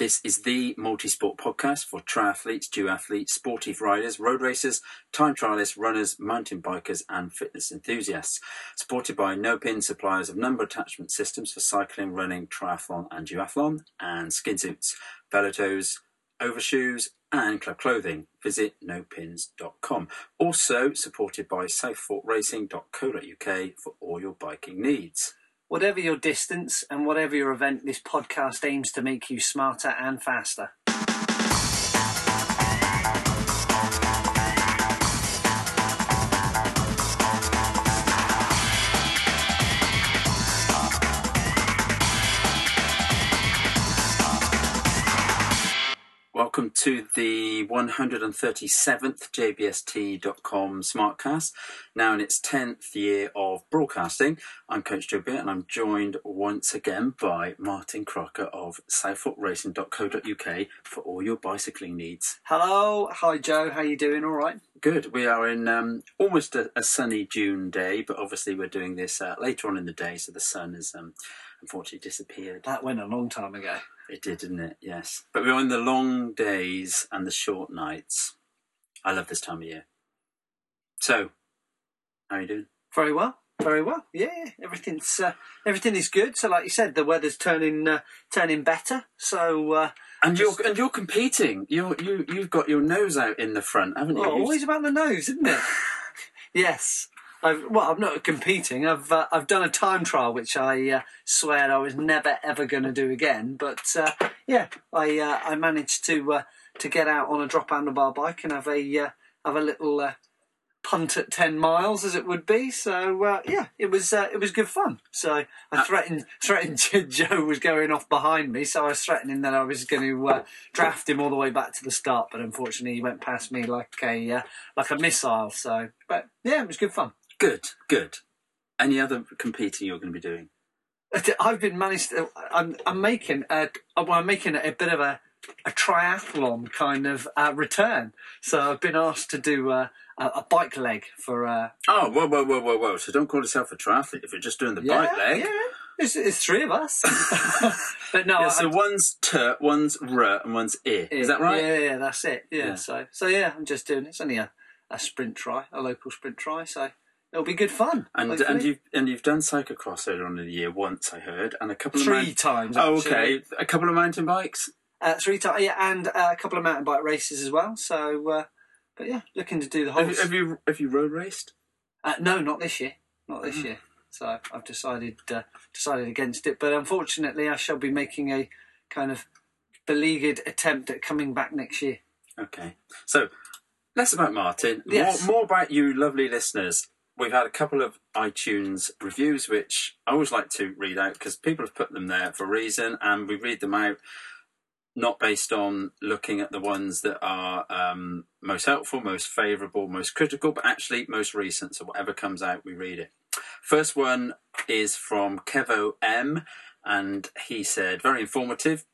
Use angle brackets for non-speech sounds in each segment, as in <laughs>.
This is the multi-sport podcast for triathletes, duathletes, sportive riders, road racers, time trialists, runners, mountain bikers and fitness enthusiasts. Supported by Nopinz suppliers of number attachment systems for cycling, running, triathlon and duathlon and skin suits, velotos, overshoes and club clothing. Visit nopinz.com. Also supported by southforkracing.co.uk for all your biking needs. Whatever your distance and whatever your event, this podcast aims to make you smarter and faster. Welcome to the 137th JBST.com Smartcast, now in its 10th year of broadcasting. I'm Coach Joe Beer and I'm joined once again by Martin Crocker of southforkracing.co.uk for all your bicycling needs. Hello, hi Joe, how are you doing? All right. Good. We are in um, almost a, a, sunny June day, but obviously we're doing this uh, later on in the day, so the sun is um, unfortunately disappeared. That went a long time ago. It did, didn't it? Yes. But we're in the long days and the short nights. I love this time of year. So, how are you doing? Very well. Very well. Yeah, everything's uh, everything is good. So, like you said, the weather's turning uh, turning better. So, uh, and you're and you're competing. You you you've got your nose out in the front, haven't you? Oh, always about the nose, isn't it? <laughs> yes. I've, well, I'm not competing. I've uh, I've done a time trial, which I uh, swear I was never ever going to do again. But uh, yeah, I uh, I managed to uh, to get out on a drop handlebar bike and have a uh, have a little punt at ten miles, as it would be. So yeah, it was it was good fun. So I threatened <laughs> threatened <laughs> Joe was going off behind me, so I was threatening that I was going to draft him all the way back to the start. But unfortunately, he went past me like a like a missile. So, but yeah, it was good fun. Good, good. Any other competing you're going to be doing? I've been managed. To, I'm, I'm making a, well, I'm making a bit of a, a triathlon kind of uh, return. So I've been asked to do a, a bike leg for. Uh, oh, whoa, whoa, whoa, whoa, whoa! So don't call yourself a triathlete if you're just doing the yeah, bike leg. Yeah, it's, it's three of us. <laughs> but no, yeah, so I, one's t, one's r, and one's i. Is that right? Yeah, yeah, that's it. Yeah, yeah. So, so yeah, I'm just doing. It's only a, a sprint try, a local sprint try. So It'll be good fun. And hopefully. and you've and you've done cyclocross earlier on in the year once, I heard, and a couple three of three times. Oh, okay, a couple of mountain bikes. Uh, three times, yeah, and uh, a couple of mountain bike races as well. So, uh, but yeah, looking to do the whole. Have, have you have you road raced? Uh, no, not this year. Not this mm. year. So I've decided uh, decided against it. But unfortunately, I shall be making a kind of beleaguered attempt at coming back next year. Okay, so less about Martin, yes. more, more about you, lovely listeners we've had a couple of iTunes reviews, which I always like to read out because people have put them there for a reason, and we read them out not based on looking at the ones that are um, most helpful, most favourable, most critical, but actually most recent. So whatever comes out, we read it. First one is from Kevo M, and he said, very informative.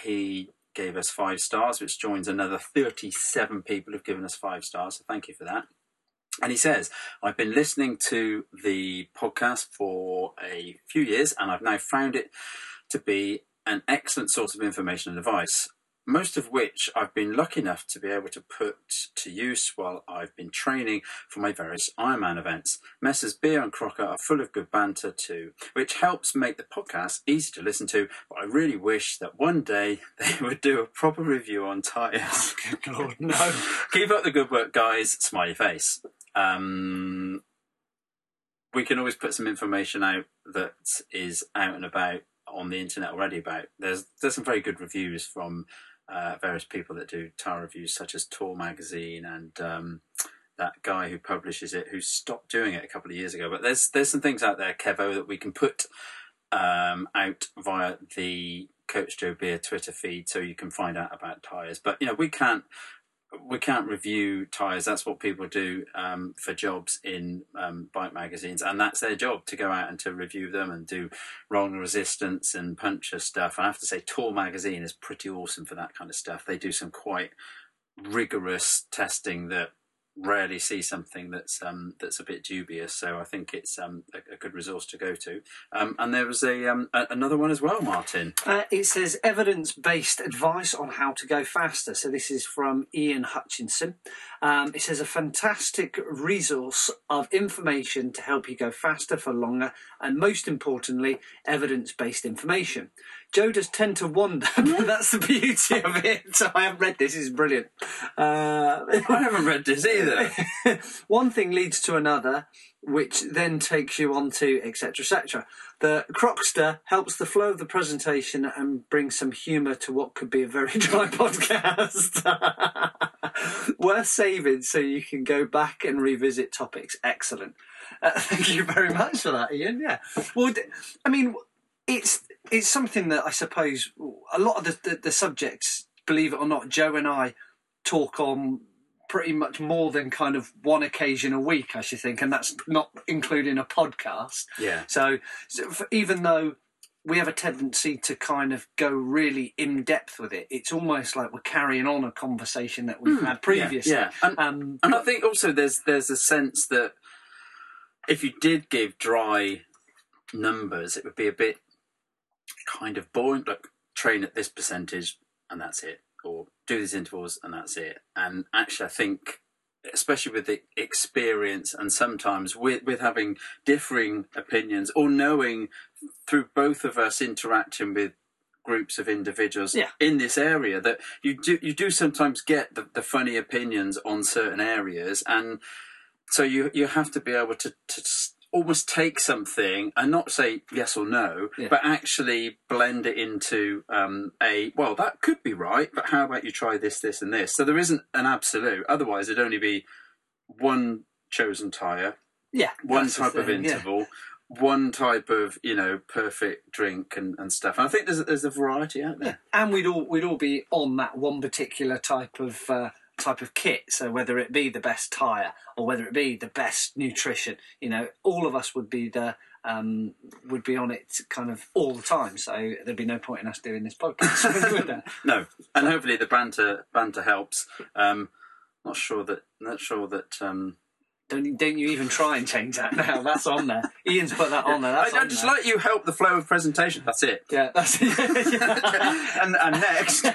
He gave us five stars, which joins another 37 people who've given us five stars. So thank you for that. And he says, I've been listening to the podcast for a few years and I've now found it to be an excellent source of information and advice, most of which I've been lucky enough to be able to put to use while I've been training for my various Ironman events. Messrs. Beer and Crocker are full of good banter too, which helps make the podcast easy to listen to, but I really wish that one day <laughs> they would do a proper review on tyres. good lord, no. <laughs> Keep up the good work, guys. Smiley face. Um, we can always put some information out that is out and about on the internet already about there's there's some very good reviews from uh, various people that do tire reviews such as Tour magazine and um, that guy who publishes it who stopped doing it a couple of years ago. But there's there's some things out there kevo that we can put um, out via the coach joe beer twitter feed so you can find out about tires. But you know we can't we can't review tires. That's what people do um, for jobs in um, bike magazines, and that's their job to go out and to review them and do rolling resistance and puncture stuff. And I have to say, Tour magazine is pretty awesome for that kind of stuff. They do some quite rigorous testing that rarely see something that's um, that's a bit dubious. So I think it's um, a, a, good resource to go to. Um, and there was a, um, a, another one as well, Martin. Uh, it says evidence based advice on how to go faster. So this is from Ian Hutchinson. Um, it says a fantastic resource of information to help you go faster for longer, and most importantly, evidence based information. Joe does tend to wander, <laughs> but that's the beauty of it. I haven't read this; it's brilliant. Uh, <laughs> I haven't read this either. <laughs> One thing leads to another, which then takes you on to etc. etc. The Crockster helps the flow of the presentation and brings some humour to what could be a very dry podcast. Worth saving so you can go back and revisit topics. Excellent. Uh, thank you very much for that, Ian. Yeah. Well, I mean, it's it's something that I suppose a lot of the, the, the subjects, believe it or not, Joe and I talk on pretty much more than kind of one occasion a week, I should think, and that's not including a podcast. Yeah. So, so even though we have a tendency to kind of go really in depth with it, it's almost like we're carrying on a conversation that we've mm, had previously. Yeah, yeah. And, um, and I think also there's there's a sense that if you did give dry numbers, it would be a bit kind of boring. Like train at this percentage and that's it, or do these intervals and that's it. And actually, I think, especially with the experience and sometimes with with having differing opinions or knowing through both of us interacting with groups of individuals yeah. in this area that you do you do sometimes get the, the funny opinions on certain areas and so you you have to be able to, to almost take something and not say yes or no, yeah. but actually blend it into um, a well, that could be right, but how about you try this, this, and this? So there isn't an absolute. Otherwise, it'd only be one chosen tire, yeah, one type of interval. Yeah. One type of you know perfect drink and, and stuff. And I think there's there's a variety out there, yeah. and we'd all we'd all be on that one particular type of uh, type of kit. So whether it be the best tire or whether it be the best nutrition, you know, all of us would be the um, would be on it kind of all the time. So there'd be no point in us doing this podcast. <laughs> <laughs> no, and hopefully the banter banter helps. Um, not sure that not sure that um, don't, don't you even try and change that now. That's on there. Ian's put that on there. That's I, I just there. let you help the flow of presentation. That's it. Yeah, that's it. <laughs> and, and next,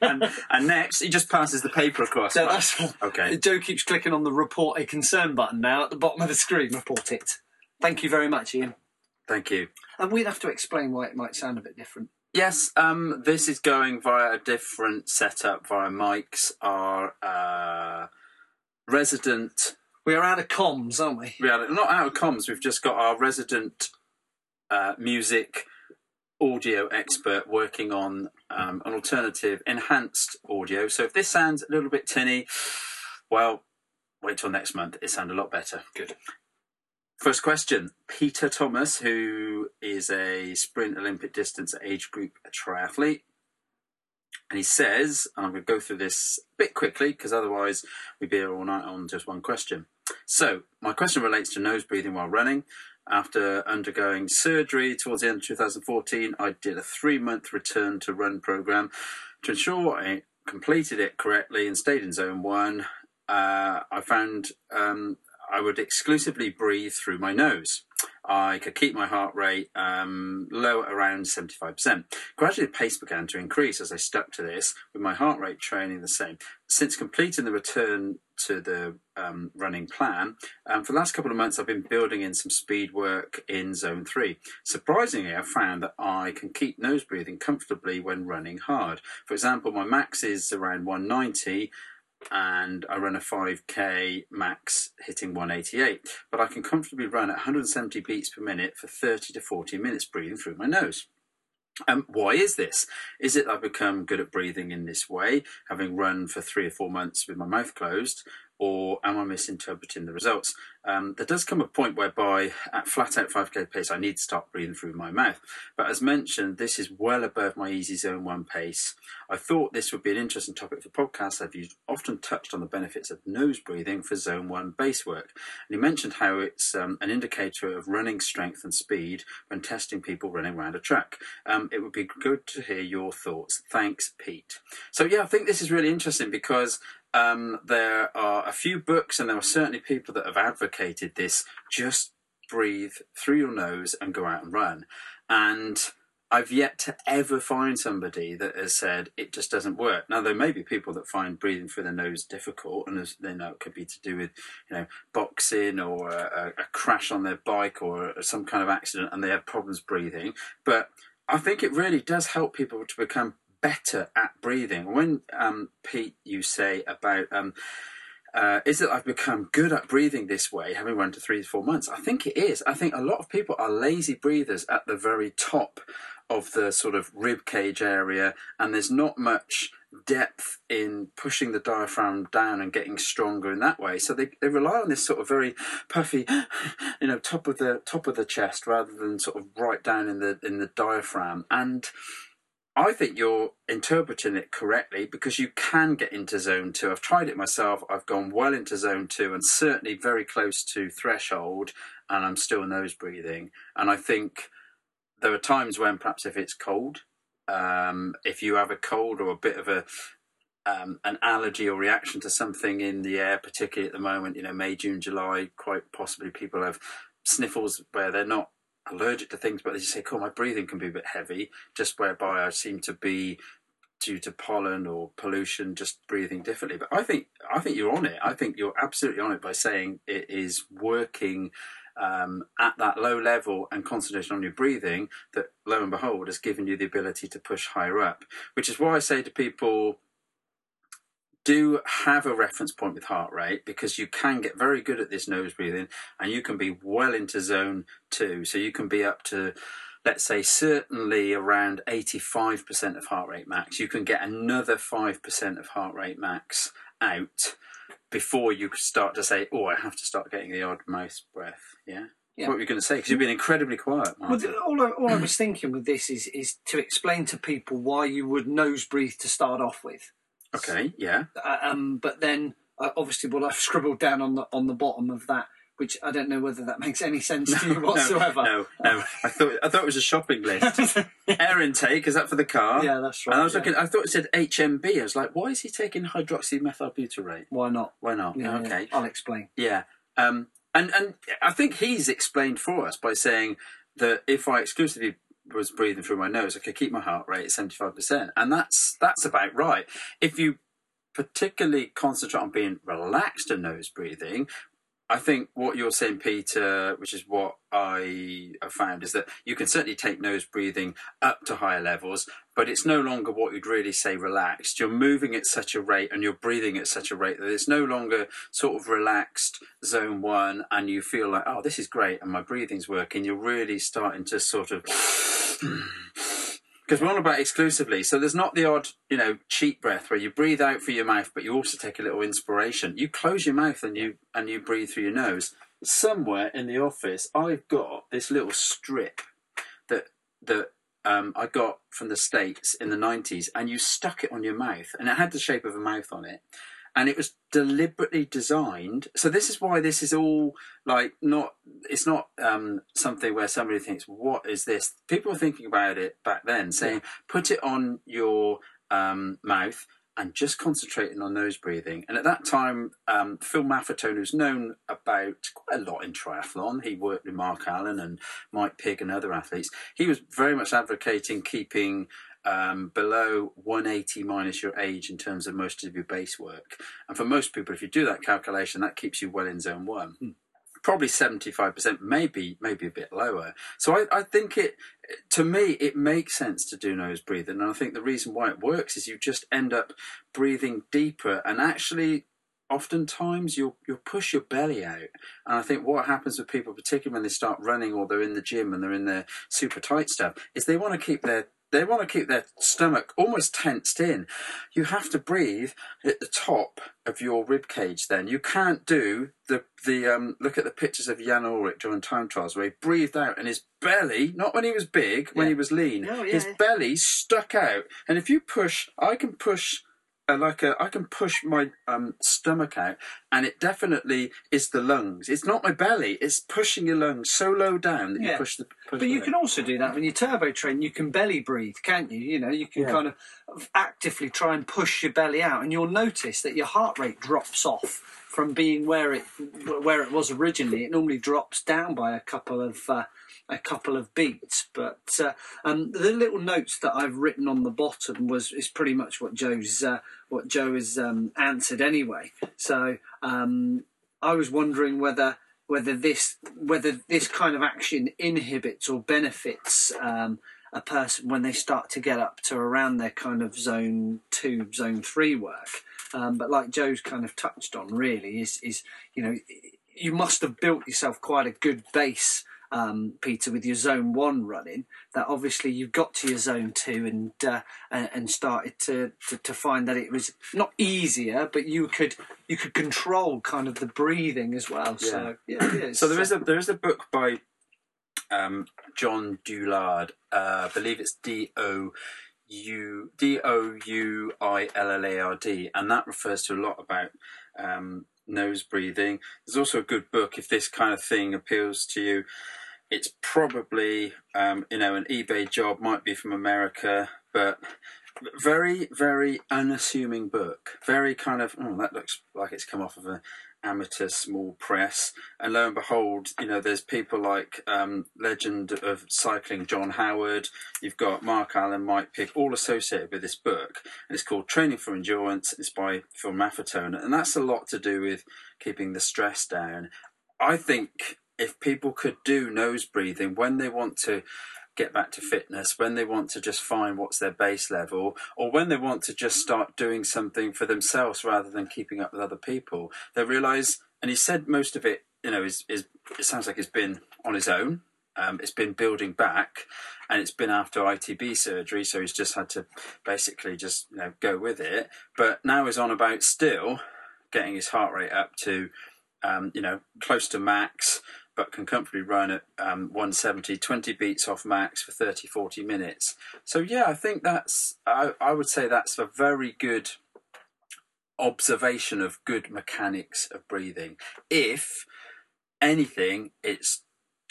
and, and, next, he just passes the paper across. So that's, okay. Joe keeps clicking on the report a concern button now at the bottom of the screen. Report it. Thank you very much, Ian. Thank you. And we'd have to explain why it might sound a bit different. Yes, um, this is going via a different setup via mics. Our uh, resident we are out of comms, aren't we? We are not out of comms. We've just got our resident uh, music audio expert working on um, an alternative enhanced audio. So if this sounds a little bit tinny, well, wait till next month. It sounds a lot better. Good. First question Peter Thomas, who is a sprint Olympic distance age group triathlete. And he says, and I'm going to go through this a bit quickly because otherwise we'd be here all night on just one question. So, my question relates to nose breathing while running. After undergoing surgery towards the end of 2014, I did a three month return to run program to ensure I completed it correctly and stayed in zone one. Uh, I found um, I would exclusively breathe through my nose. I could keep my heart rate um, low at around 75%. Gradually, the pace began to increase as I stuck to this, with my heart rate training the same. Since completing the return to the um, running plan, um, for the last couple of months, I've been building in some speed work in zone three. Surprisingly, I've found that I can keep nose breathing comfortably when running hard. For example, my max is around 190 and I run a 5k max hitting 188. But I can comfortably run at 170 beats per minute for 30 to 40 minutes breathing through my nose. Um, why is this? Is it I've become good at breathing in this way, having run for three or four months with my mouth closed, or am I misinterpreting the results? Um, there does come a point whereby at flat out 5k pace, I need to start breathing through my mouth. But as mentioned, this is well above my easy zone one pace. I thought this would be an interesting topic for podcasts. I've often touched on the benefits of nose breathing for zone one base work. And he mentioned how it's um, an indicator of running strength and speed when testing people running around a track. Um, it would be good to hear your thoughts. Thanks, Pete. So, yeah, I think this is really interesting because um, there are a few books, and there are certainly people that have advocated this. Just breathe through your nose and go out and run. And I've yet to ever find somebody that has said it just doesn't work. Now there may be people that find breathing through the nose difficult, and they know it could be to do with you know boxing or a, a crash on their bike or some kind of accident, and they have problems breathing. But I think it really does help people to become better at breathing. When um, Pete, you say about um, uh, is that I've become good at breathing this way, having run to three to four months. I think it is. I think a lot of people are lazy breathers at the very top of the sort of rib cage area, and there's not much depth in pushing the diaphragm down and getting stronger in that way. So they, they rely on this sort of very puffy, <gasps> you know, top of the top of the chest rather than sort of right down in the in the diaphragm. And I think you're interpreting it correctly because you can get into zone two. I've tried it myself. I've gone well into zone two and certainly very close to threshold, and I'm still nose breathing. And I think there are times when perhaps if it's cold, um, if you have a cold or a bit of a um, an allergy or reaction to something in the air, particularly at the moment, you know, May, June, July, quite possibly people have sniffles where they're not allergic to things, but they just say, "Cool, my breathing can be a bit heavy," just whereby I seem to be due to pollen or pollution, just breathing differently. But I think I think you're on it. I think you're absolutely on it by saying it is working um, at that low level and concentration on your breathing, that lo and behold has given you the ability to push higher up. Which is why I say to people, do have a reference point with heart rate because you can get very good at this nose breathing and you can be well into zone two. So you can be up to, let's say, certainly around 85% of heart rate max. You can get another 5% of heart rate max out before you start to say, "Oh, I have to start getting the odd mouth breath." Yeah. Yeah. What were you going to say? Because you've been incredibly quiet. Well, all I, all I was thinking with this is is to explain to people why you would nose breathe to start off with. Okay. Yeah. Uh, um, but then uh, obviously what I've scribbled down on the on the bottom of that, which I don't know whether that <laughs> makes any sense to you whatsoever. No, no, no. I thought I thought it was a shopping <laughs> list. Air intake is that for the car? yeah, that's right. And I was yeah. looking. I thought it said HMB. I was like, why is he taking hydroxymethylbutyrate? Why not? Why not? Yeah, yeah, okay. I'll explain. Yeah. Um, and and I think he's explained for us by saying that if I exclusively was breathing through my nose, I could keep my heart rate at seventy five percent, and that's that's about right. If you particularly concentrate on being relaxed and nose breathing. I think what you're saying, Peter, which is what I have found, is that you can certainly take nose breathing up to higher levels, but it's no longer what you'd really say relaxed. You're moving at such a rate and you're breathing at such a rate that it's no longer sort of relaxed zone one and you feel like, oh, this is great and my breathing's working. You're really starting to sort of. <sniffs> Because we're on about exclusively, so there's not the odd, you know, cheap breath where you breathe out through your mouth, but you also take a little inspiration. You close your mouth and you and you breathe through your nose. Somewhere in the office, I've got this little strip that that um, I got from the States in the 90s, and you stuck it on your mouth, and it had the shape of a mouth on it. And it was deliberately designed. So this is why this is all like not. It's not um, something where somebody thinks, "What is this?" People were thinking about it back then, saying, "Put it on your um, mouth and just concentrating on nose breathing." And at that time, um, Phil Maffetone, who's known about quite a lot in triathlon, he worked with Mark Allen and Mike Pigg and other athletes. He was very much advocating keeping um, below 180 minus your age in terms of most of your base work. And for most people, if you do that calculation, that keeps you well in zone one. Probably 75%, maybe maybe a bit lower. So I, I think it, to me, it makes sense to do nose breathing. And I think the reason why it works is you just end up breathing deeper and actually oftentimes you'll you'll push your belly out and i think what happens with people particularly when they start running or they're in the gym and they're in their super tight stuff is they want to keep their they want to keep their stomach almost tensed in. You have to breathe at the top of your rib cage. Then you can't do the the um, look at the pictures of Jan Ullrich during time trials where he breathed out and his belly, not when he was big, when he was lean, Oh, yeah, his belly stuck out. And if you push, I can push like a, I can push my um, stomach out, and it definitely is the lungs. It's not my belly. It's pushing your lungs so low down that you push the. Push But you can also do that when you turbo train. You can belly breathe, can't you? You know, you can Yeah. kind of actively try and push your belly out, and you'll notice that your heart rate drops off from being where it where it was originally. It normally drops down by a couple of uh, a couple of beats. But uh, um, the little notes that I've written on the bottom was is pretty much what Joe's uh, what Joe has um, answered anyway. So um, I was wondering whether whether this whether this kind of action inhibits or benefits um, a person when they start to get up to around their kind of zone two, zone three work. Um, but like Joe's kind of touched on, really is is you know you must have built yourself quite a good base. Um, Peter, with your zone one running, that obviously you got to your zone two and uh, and, started to, to to find that it was not easier, but you could you could control kind of the breathing as well. So yeah, yeah So there is a there is a book by um, John Douillard. Uh, I believe it's D O U D O U I L L A R D, and that refers to a lot about um, nose breathing. There's also a good book if this kind of thing appeals to you. It's probably um, you know an eBay job, might be from America, but very very unassuming book. Very kind of oh that looks like it's come off of an amateur small press. And lo and behold you know there's people like um, legend of cycling john howard. You've got mark allen mike pigg all associated with this book. And it's called training for endurance. It's by phil maffetone. And that's a lot to do with keeping the stress down. I think if people could do nose breathing when they want to get back to fitness, when they want to just find what's their base level, or when they want to just start doing something for themselves rather than keeping up with other people, they realise, and he said most of it, you know, is, is it sounds like it's been on his own. Um, it's been building back, and it's been after ITB surgery, so he's just had to basically just you know go with it. But now he's on about still getting his heart rate up to, um, you know, close to max, but can comfortably run at um, 170, 20 beats off max for 30, 40 minutes. So yeah, I think that's, I, I would say that's a very good observation of good mechanics of breathing. If anything, it's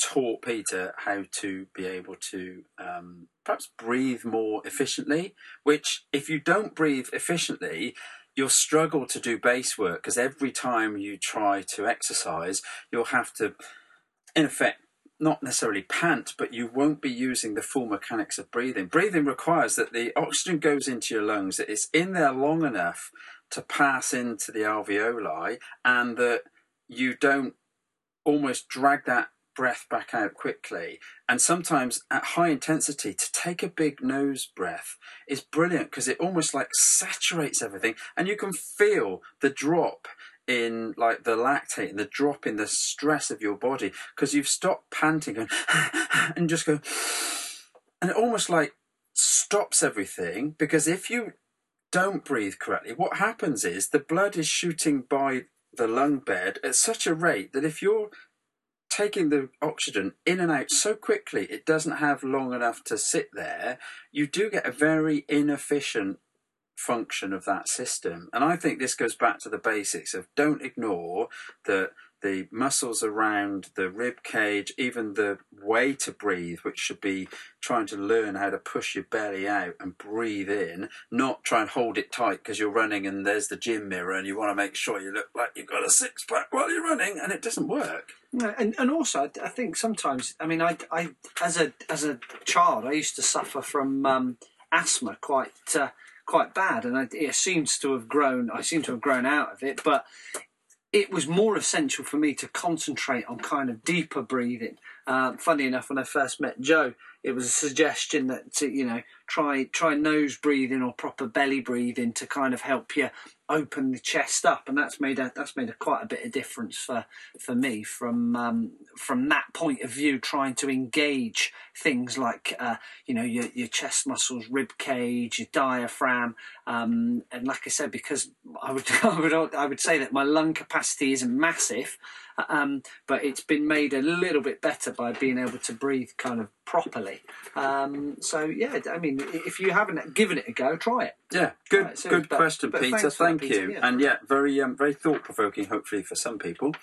taught Peter how to be able to um, perhaps breathe more efficiently, which if you don't breathe efficiently, you'll struggle to do base work because every time you try to exercise, you'll have to, in effect, not necessarily pant, but you won't be using the full mechanics of breathing. Breathing requires that the oxygen goes into your lungs, that it's in there long enough to pass into the alveoli, and that you don't almost drag that breath back out quickly. And sometimes at high intensity, to take a big nose breath is brilliant because it almost like saturates everything, and you can feel the drop in like the lactate and the drop in the stress of your body because you've stopped panting and, <laughs> and just go and it almost like stops everything because if you don't breathe correctly what happens is the blood is shooting by the lung bed at such a rate that if you're taking the oxygen in and out so quickly it doesn't have long enough to sit there you do get a very inefficient function of that system. And I think this goes back to the basics of don't ignore that the muscles around the rib cage, even the way to breathe, which should be trying to learn how to push your belly out and breathe in, not try and hold it tight because you're running and there's the gym mirror and you want to make sure you look like you've got a six pack while you're running and it doesn't work. And and also I, I think sometimes I mean I I as a as a child I used to suffer from um, asthma quite uh, quite bad, and I, it seems to have grown. I seem to have grown out of it, but it was more essential for me to concentrate on kind of deeper breathing. Um, funny enough, when I first met Joe, it was a suggestion that to, you know try try nose breathing or proper belly breathing to kind of help you open the chest up, and that's made a that's made a quite a bit of difference for for me from um, from that point of view. Trying to engage things like uh, you know your your chest muscles, rib cage, your diaphragm, um, and like I said, because I would <laughs> I would I would say that my lung capacity isn't massive. Um, but it's been made a little bit better by being able to breathe kind of properly. Um, so yeah, I mean, if you haven't given it a go, try it. Yeah, good, Right, so- good but- question, but Peter. thanks for that, Thank Peter, you, yeah. and yeah, very, um, very thought provoking. Hopefully for some people.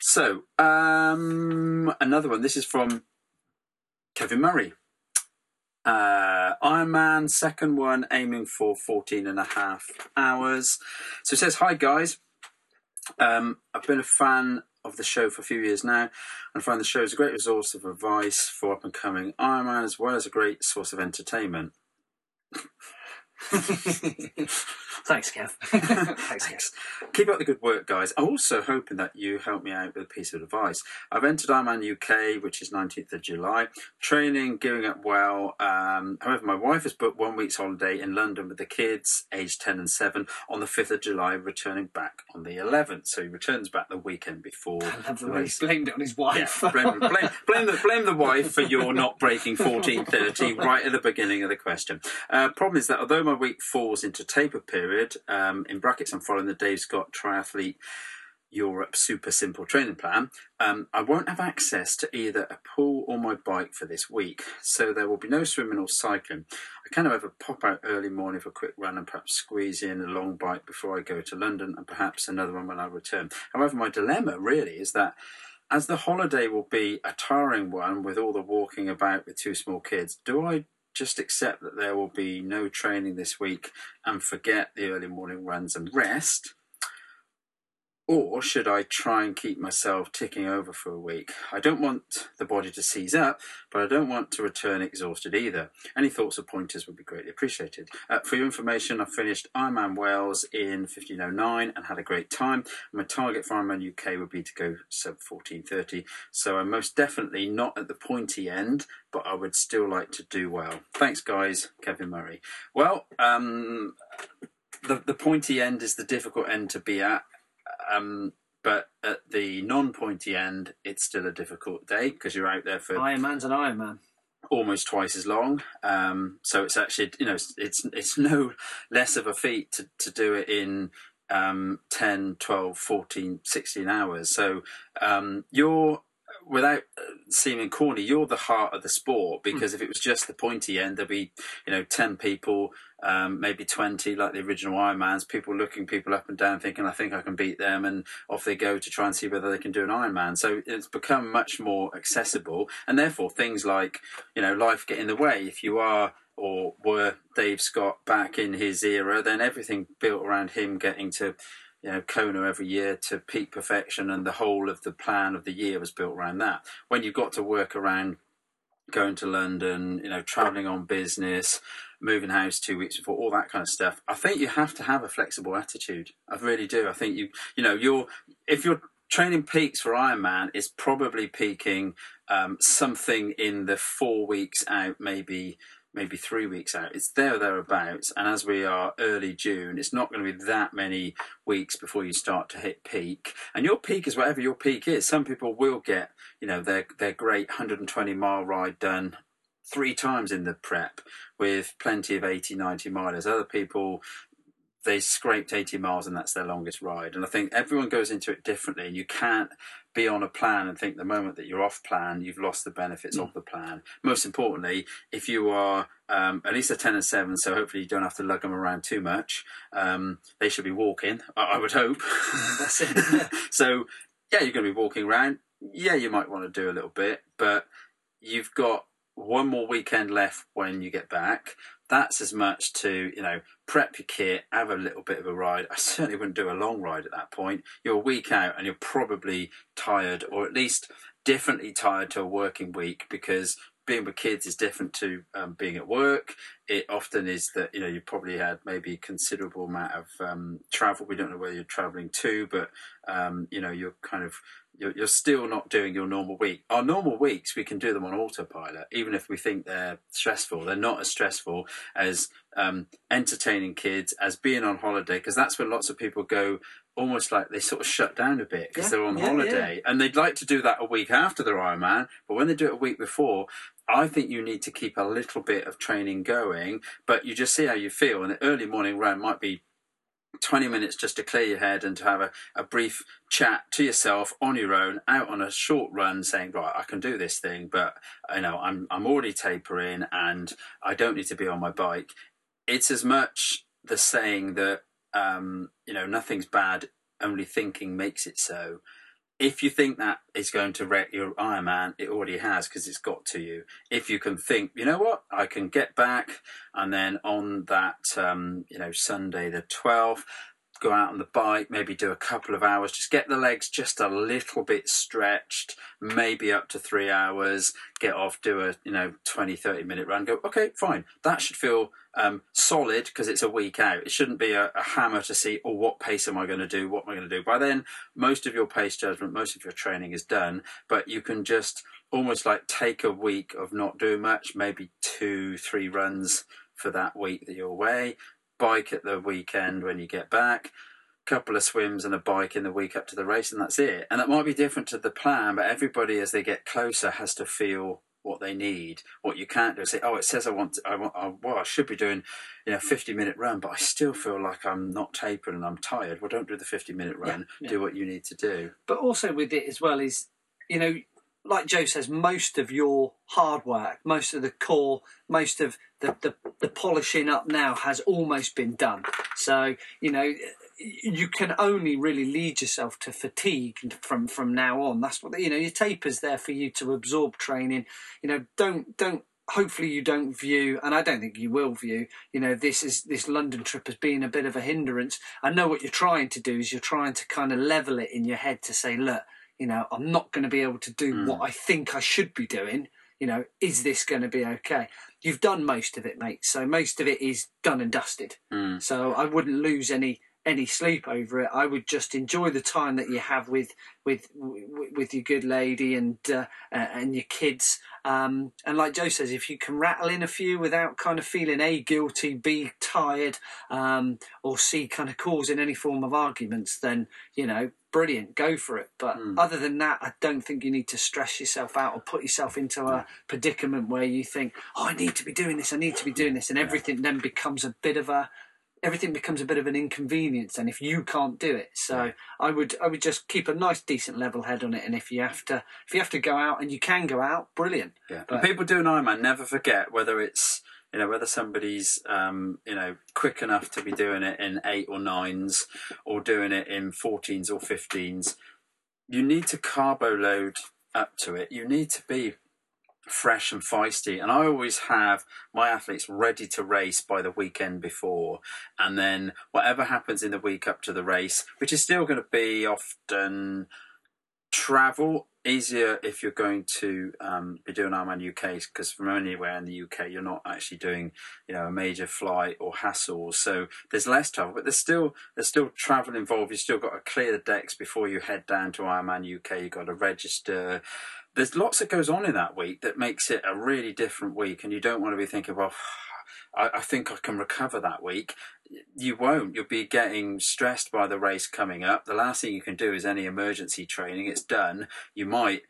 So, um, another one. This is from Kevin Murray. Uh, Ironman, second one, aiming for 14 and a half hours. So it says, Hi guys. Um, I've been a fan of the show for a few years now and find the show is a great resource of advice for up and coming Ironman as well as a great source of entertainment. <laughs> <laughs> Thanks, Kev. <laughs> Thanks, Kev. Keep up the good work, guys. I'm also hoping that you help me out with a piece of advice. I've entered Ironman UK, which is 19th of July. Training, gearing up well. Um, however, my wife has booked one week's holiday in London with the kids, aged 10 and 7, on the 5th of July, returning back on the 11th. So he returns back the weekend before I love the way he's blamed it on his Yeah, wife. blame, blame, blame, the, blame the wife for your not breaking 14.30 <laughs> right at the beginning of the question. Uh, problem is that although my week falls into taper period, um, in brackets I'm following the Dave Scott Triathlete Europe Super Simple Training Plan, um, I won't have access to either a pool or my bike for this week. So there will be no swimming or cycling. I can, however, pop out early morning for a quick run and perhaps squeeze in a long bike before I go to London and perhaps another one when I return. However, my dilemma really is that as the holiday will be a tiring one with all the walking about with two small kids, do I just accept that there will be no training this week and forget the early morning runs and rest? Or should I try and keep myself ticking over for a week? I don't want the body to seize up, but I don't want to return exhausted either. Any thoughts or pointers would be greatly appreciated. Uh, for your information, I finished Ironman Wales in 1509 and had a great time. My target for Ironman UK would be to go sub 1430, so I'm most definitely not at the pointy end, but I would still like to do well. Thanks, guys. Kevin Murray. Well, um, the the pointy end is the difficult end to be at. Um, but at the non-pointy end, it's still a difficult day because you're out there for Iron Man's an Iron Man. almost twice as long. Um, so it's actually, you know, it's, it's it's no <laughs> less of a feat to, to do it in um, 10, 12, 14, 16 hours. So um, you're, without uh, seeming corny, you're the heart of the sport because if it was just the pointy end, there'd be, you know, 10 people, um, maybe 20, like the original Ironmans, people looking people up and down thinking, I think I can beat them. And off they go to try and see whether they can do an Ironman. So it's become much more accessible. And therefore, things like, you know, life get in the way. If you are or were Dave Scott back in his era, then everything built around him getting to, you know, Kona every year to peak perfection, and the whole of the plan of the year was built around that. When you've got to work around going to London, you know, traveling on business, moving house two weeks before, all that kind of stuff. I think you have to have a flexible attitude. I really do. I think you, you know, you're if you're training peaks for Ironman, it's probably peaking um, something in the four weeks out, maybe maybe three weeks out. It's there thereabouts. And as we are early June, it's not going to be that many weeks before you start to hit peak. And your peak is whatever your peak is. Some people will get, you know, their their great 120 mile ride done three times in the prep with plenty of 80, 90 milers. Other people they scraped 80 miles and that's their longest ride. And I think everyone goes into it differently, and you can't be on a plan and think the moment that you're off plan, you've lost the benefits of the plan. Most importantly, if you are um, at least a 10 and 7, so hopefully you don't have to lug them around too much, um, they should be walking, I, I would hope. That's it. <laughs> so, yeah, you're going to be walking around. Yeah, you might want to do a little bit, but you've got one more weekend left when you get back. That's as much to, you know, prep your kit, have a little bit of a ride. I <laughs> certainly wouldn't do a long ride at that point. You're a week out and you're probably tired, or at least differently tired to a working week because being with kids is different to um, being at work. It often is that you know you probably had maybe a considerable amount of um, travel. We don't know where you're traveling to, but um, you know you're kind of you're, you're still not doing your normal week. Our normal weeks we can do them on autopilot, even if we think they're stressful. They're not as stressful as um, entertaining kids, as being on holiday, because that's when lots of people go almost like they sort of shut down a bit because Yeah, they're on yeah, holiday and they'd like to do that a week after their Ironman, but when they do it a week before, I think you need to keep a little bit of training going, but you just see how you feel. And the early morning run might be 20 minutes just to clear your head and to have a, a brief chat to yourself on your own out on a short run saying right i can do this thing but you know i'm i'm already tapering and i don't need to be on my bike. It's as much the saying that um, you know nothing's bad only thinking makes it so if you think that is going to wreck your Ironman, it already has because it's got to you. If you can think, you know what, I can get back, and then on that, um, you know, Sunday the 12th, go out on the bike, maybe do a couple of hours, just get the legs just a little bit stretched, maybe up to three hours, get off, do a, you know, 20, 30 minute run, go, okay, fine. That should feel um, solid because it's a week out. It shouldn't be a, a hammer to see, oh, what pace am I going to do? What am I going to do? By then, most of your pace judgment, most of your training is done, but you can just almost like take a week of not doing much, maybe two, three runs for that week that you're away, bike at the weekend when you get back, couple of swims and a bike in the week up to the race, and that's it. And that might be different to the plan, but everybody as they get closer has to feel what they need. What you can't do is say, "Oh, it says I want, to, I want, I, well, I should be doing, you know, fifty minute run, but I still feel like I'm not tapering and I'm tired." Well, don't do the fifty minute run. Yeah, yeah. Do what you need to do. But also with it as well is, you know, like Joe says, most of your hard work, most of the core, most of the, the, the polishing up now has almost been done. So, you know, you can only really lead yourself to fatigue from from now on. That's what you know. Your taper's there for you to absorb training. You know, don't don't. Hopefully, you don't view, and I don't think you will view. You know, this is this London trip as being a bit of a hindrance. I know what you're trying to do is you're trying to kind of level it in your head to say, look, you know, I'm not going to be able to do Mm. what I think I should be doing. You know, is this going to be okay? You've done most of it, mate. So most of it is done and dusted. Mm. So I wouldn't lose any any sleep over it. I would just enjoy the time that you have with with with, your good lady and uh, uh, and your kids. Um, and like Joe says, if you can rattle in a few without kind of feeling a guilty, b tired, um, or c kind of causing any form of arguments, then you know, brilliant, go for it. But Mm. other than that, I don't think you need to stress yourself out or put yourself into a predicament where you think, oh, I need to be doing this, I need to be doing this, and everything then becomes a bit of a everything becomes a bit of an inconvenience and if you can't do it so i would i would just keep a nice decent level head on it and if you have to if you have to go out and you can go out brilliant Yeah, But- and people doing Ironman never forget whether it's you know whether somebody's um, you know quick enough to be doing it in eight or nines or doing it in fourteens or fifteens. You need to carbo load up to it. You need to be fresh and feisty. And I always have my athletes ready to race by the weekend before, and then whatever happens in the week up to the race, which is still going to be often travel easier if you're going to um, be doing Ironman UK because from anywhere in the UK you're not actually doing you know a major flight or hassle. So there's less travel but there's still there's still travel involved. You've still got to clear the decks before you head down to Ironman UK you've got to register there's lots that goes on in that week that makes it a really different week and you don't want to be thinking well <sighs> I, I think I can recover that week you won't. You'll be getting stressed by the race coming up. The last thing you can do is any emergency training. It's done. You might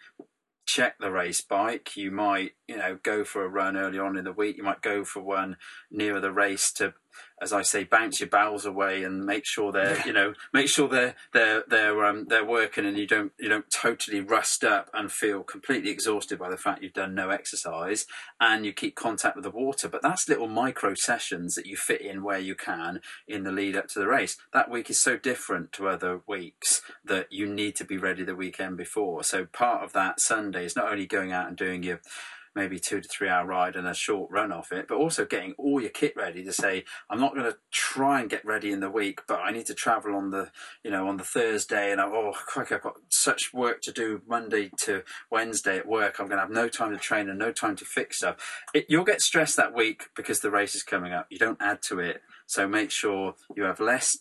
check the race bike. You might, you know, go for a run early on in the week. You might go for one nearer the race to, as I say, bounce your bowels away and make sure they're, you know, make sure they're they're they're um they're working and you don't you don't totally rust up and feel completely exhausted by the fact you've done no exercise and you keep contact with the water. But that's little micro sessions that you fit in where you can in the lead up to the race. That week is so different to other weeks that you need to be ready the weekend before. So part of that Sunday is not only going out and doing your maybe two to three hour ride and a short run off it, but also getting all your kit ready to say, I'm not going to try and get ready in the week, but I need to travel on the, you know, on the Thursday and I, oh, crikey, I've got such work to do Monday to Wednesday at work. I'm going to have no time to train and no time to fix stuff. It, you'll get stressed that week because the race is coming up. You don't add to it. So make sure you have less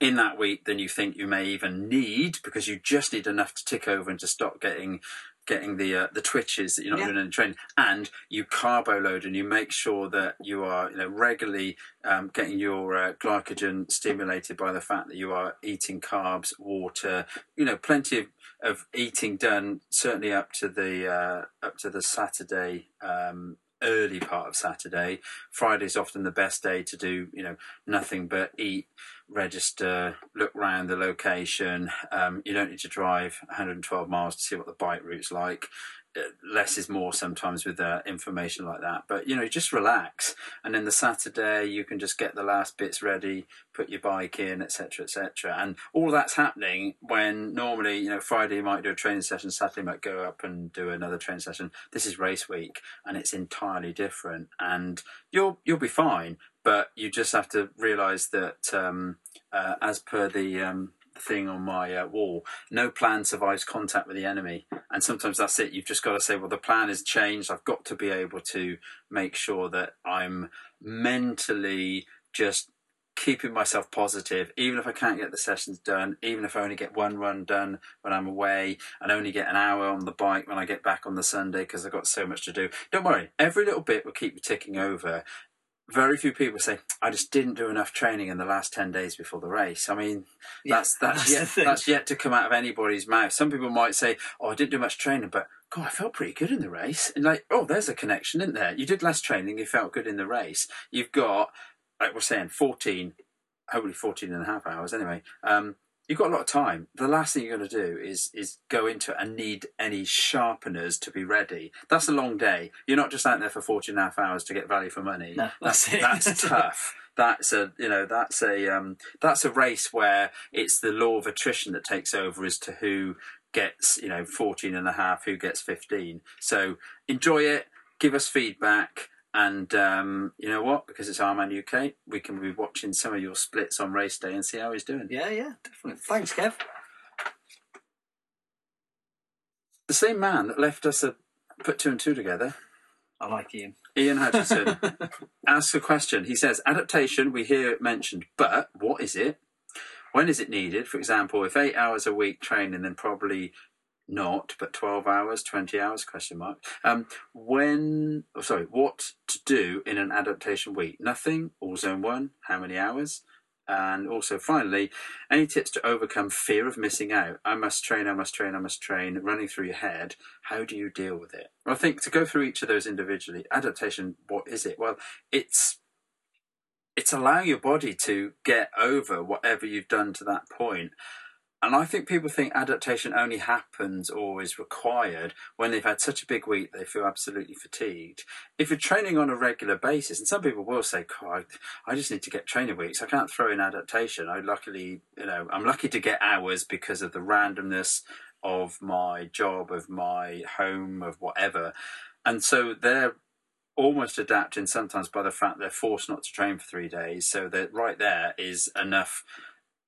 in that week than you think you may even need because you just need enough to tick over and to stop getting getting the uh, the twitches that you're not Yeah. doing any training. And you carbo load and you make sure that you are you know regularly um, getting your uh, glycogen stimulated by the fact that you are eating carbs water you know plenty of, of eating done certainly up to the uh, up to the Saturday um, early part of Saturday. Friday is often the best day to do you know nothing but eat register, look round the location. Um, you don't need to drive 112 miles to see what the bike route's like. Uh, Less is more sometimes with uh, information like that. But you know, just relax, and then the Saturday you can just get the last bits ready, put your bike in, etc., etc. And all that's happening when normally, you know, Friday you might do a training session, Saturday might go up and do another training session. This is race week, and it's entirely different, and you'll you'll be fine. But you just have to realise that, um, uh, as per the um, thing on my uh, wall, no plan survives contact with the enemy. And sometimes that's it. You've just got to say, well, the plan has changed. I've got to be able to make sure that I'm mentally just keeping myself positive, even if I can't get the sessions done, even if I only get one run done when I'm away and only get an hour on the bike when I get back on the Sunday because I've got so much to do. Don't worry, every little bit will keep you ticking over. Very few people say, I just didn't do enough training in the last 10 days before the race. I mean, that's, that's, that's yet, that's yet to come out of anybody's mouth. Some people might say, Oh, I didn't do much training, but God, I felt pretty good in the race. And like, oh, there's a connection, isn't there? You did less training, you felt good in the race. You've got, like we're saying, 14, hopefully 14 and a half hours anyway. Um, you've got a lot of time. The last thing you're going to do is is go into it and need any sharpeners to be ready. That's a long day. You're not just out there for 14 and a half hours to get value for money. No, that's that's <laughs> that's tough. That's a you know that's a um, that's a race where it's the law of attrition that takes over as to who gets you know 14 and a half, who gets 15. So enjoy it. Give us feedback. And um, you know what? Because it's Ironman UK, we can be watching some of your splits on race day and see how he's doing. Yeah, yeah, definitely. Thanks, Kev. The same man that left us a put two and two together, I like Ian. Ian Hutchinson, <laughs> asks a question. He says, "Adaptation we hear it mentioned, but what is it? When is it needed? For example, if eight hours a week training, then probably not, but twelve hours, twenty hours? Question mark. Um, when? Oh, sorry, what to do in an adaptation week? Nothing. All zone one. How many hours? And also, finally, any tips to overcome fear of missing out? I must train, I must train, I must train, running through your head. How do you deal with it? Well, I think to go through each of those individually, adaptation, what is it? Well, it's it's allowing your body to get over whatever you've done to that point. And I think people think adaptation only happens or is required when they've had such a big week they feel absolutely fatigued. If you're training on a regular basis, and some people will say, I just need to get training weeks. I can't throw in adaptation. I luckily, you know, I'm lucky to get hours because of the randomness of my job, of my home, of whatever. And so they're almost adapting sometimes by the fact they're forced not to train for three days. So that right there is enough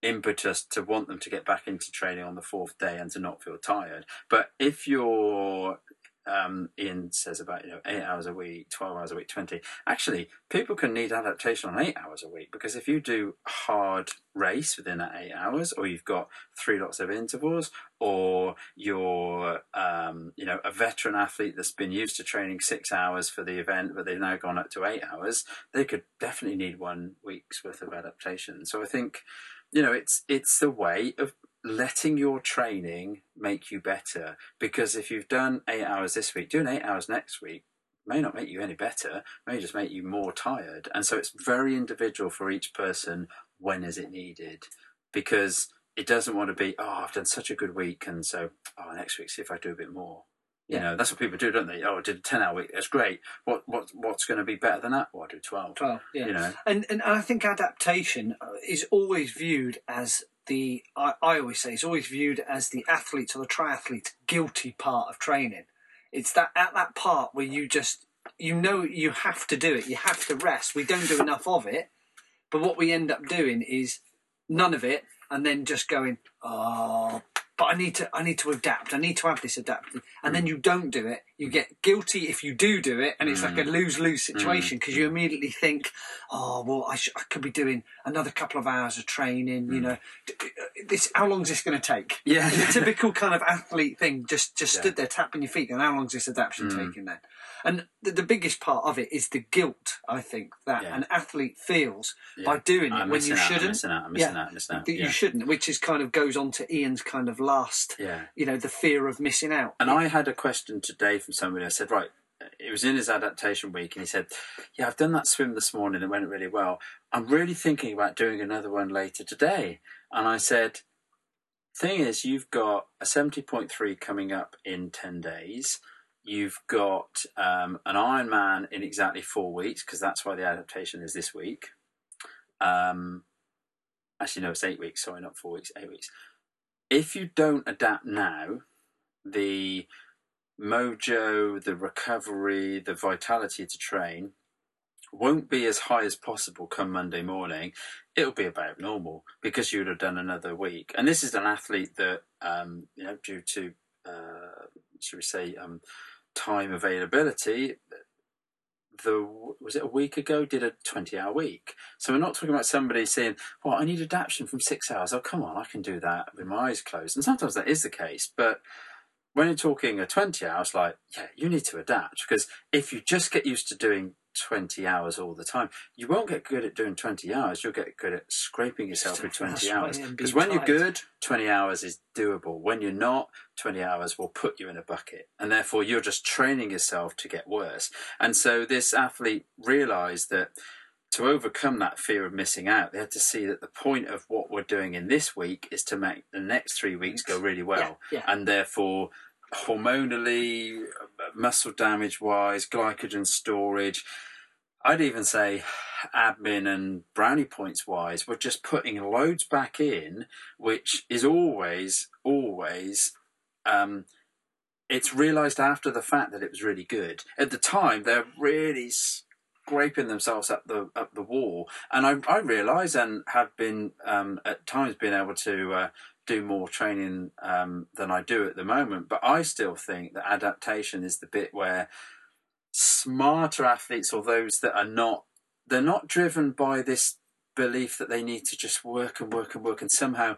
impetus to want them to get back into training on the fourth day and to not feel tired. But if you're um, Ian says about you know eight hours a week, twelve hours a week, twenty. Actually, people can need adaptation on eight hours a week because if you do hard race within that eight hours, or you've got three lots of intervals, or you're um, you know a veteran athlete that's been used to training six hours for the event, but they've now gone up to eight hours, they could definitely need one week's worth of adaptation. So I think you know it's it's a way of letting your training make you better. Because if you've done eight hours this week doing eight hours next week may not make you any better may just make you more tired. And so it's very individual for each person when is it needed. Because it doesn't want to be oh i've done such a good week and so oh next week see if i do a bit more you Yeah. know that's what people do don't they oh i did a 10 hour week that's great what what what's going to be better than that well i do 12 Well, yeah. you know And, and I think adaptation uh, is always viewed as the, I, I always say, it's always viewed as the athlete or the triathlete's guilty part of training. It's that at that part where you just, you know, you have to do it, you have to rest. We don't do enough of it. But what we end up doing is none of it and then just going, oh, but I need to, I need to adapt. I need to have this adapted. And then you don't do it. You get guilty if you do do it. And it's like a mm. lose lose mm. situation because you immediately think, oh, well, I, sh- I could be doing another couple of hours of training. You mm. know, uh, this, how long is this going to take? Yeah. the typical kind of athlete thing. Just, just Yeah. stood there tapping your feet. And how long is this adaptation taking then? And the, the biggest part of it is the guilt, I think, that Yeah. an athlete feels Yeah. by doing it I'm when you out, I'm shouldn't. missing out, I'm missing Yeah. out, I'm missing out. that you shouldn't, which is kind of goes on to Ian's kind of last, yeah you know, the fear of missing out. And I had a question today from somebody. I said, right, it was in his adaptation week, and he said, "Yeah, I've done that swim this morning. It went really well. I'm really thinking about doing another one later today." And I said, "Thing is, you've got a seventy point three coming up in ten days." You've got um, an Ironman in exactly four weeks because that's why the adaptation is this week. Um, actually, no, it's eight weeks. Sorry, not four weeks, eight weeks. If you don't adapt now, the mojo, the recovery, the vitality to train won't be as high as possible come Monday morning. It'll be about normal because you would have done another week. And this is an athlete that, um, you know, due to, uh, should we say, um, time availability, the was it a week ago did a 20 hour week. So we're not talking about somebody saying well i need adaptation from six hours. Oh come on i can do that with my eyes closed. And sometimes that is the case but when you're talking a 20 hours like yeah you need to adapt because if you just get used to doing 20 hours all the time. You won't get good at doing 20 hours you'll get good at scraping yourself with 20 hours. because when you're good 20 hours is doable. When you're not 20 hours will put you in a bucket and therefore you're just training yourself to get worse. And so this athlete realized that to overcome that fear of missing out, they had to see that the point of what we're doing in this week is to make the next three weeks go really well. Yeah, yeah. And therefore, hormonally, muscle damage wise, glycogen storage, I'd even say admin and brownie points wise, we're just putting loads back in, which is always, always. Um, it's realised after the fact that it was really good. At the time, they're really scraping themselves up the up the wall. And I, I realise and have been um, at times been able to uh, do more training um, than I do at the moment. But I still think that adaptation is the bit where smarter athletes or those that are not they're not driven by this belief that they need to just work and work and work and somehow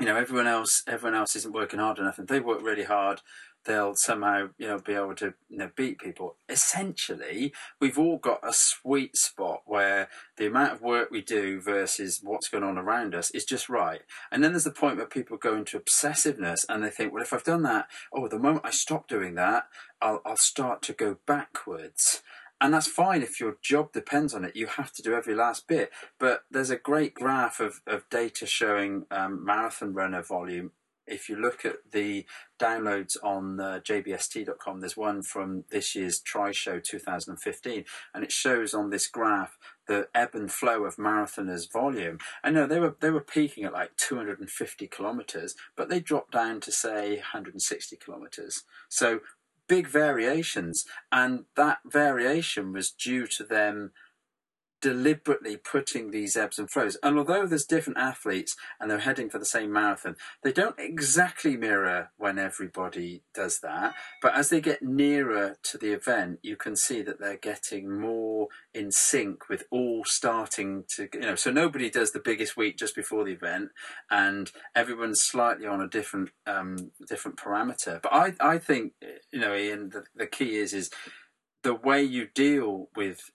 you know everyone else everyone else isn't working hard enough and they work really hard they'll somehow you know be able to you know beat people essentially we've all got a sweet spot where the amount of work we do versus what's going on around us is just right and then there's the point where people go into obsessiveness and they think well if i've done that oh the moment i stop doing that i'll, I'll start to go backwards and that's fine if your job depends on it. You have to do every last bit. But there's a great graph of, of data showing um, marathon runner volume if you look at the downloads on uh, jbst.com, there's one from this year's Tri Show 2015, and it shows on this graph the ebb and flow of marathoners' volume. I know they were they were peaking at like 250 kilometers, but they dropped down to say 160 kilometers. So big variations, and that variation was due to them deliberately putting these ebbs and flows. And although there's different athletes and they're heading for the same marathon, they don't exactly mirror when everybody does that. But as they get nearer to the event, you can see that they're getting more in sync with all starting to, you know, so nobody does the biggest week just before the event and everyone's slightly on a different, um, different parameter. But I, I think, you know, Ian, the, the key is, is the way you deal with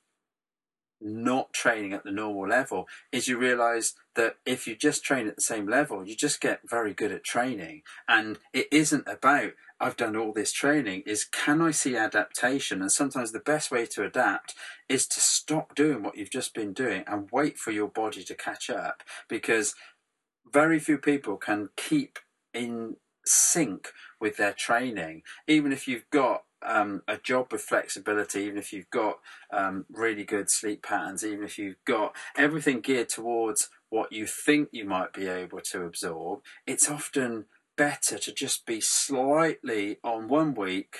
not training at the normal level is you realize that if you just train at the same level, you just get very good at training. And it isn't about, I've done all this training, is can I see adaptation? And sometimes the best way to adapt is to stop doing what you've just been doing and wait for your body to catch up because very few people can keep in sync with their training, even if you've got um, a job with flexibility, even if you've got um, really good sleep patterns, even if you've got everything geared towards what you think you might be able to absorb, it's often better to just be slightly on one week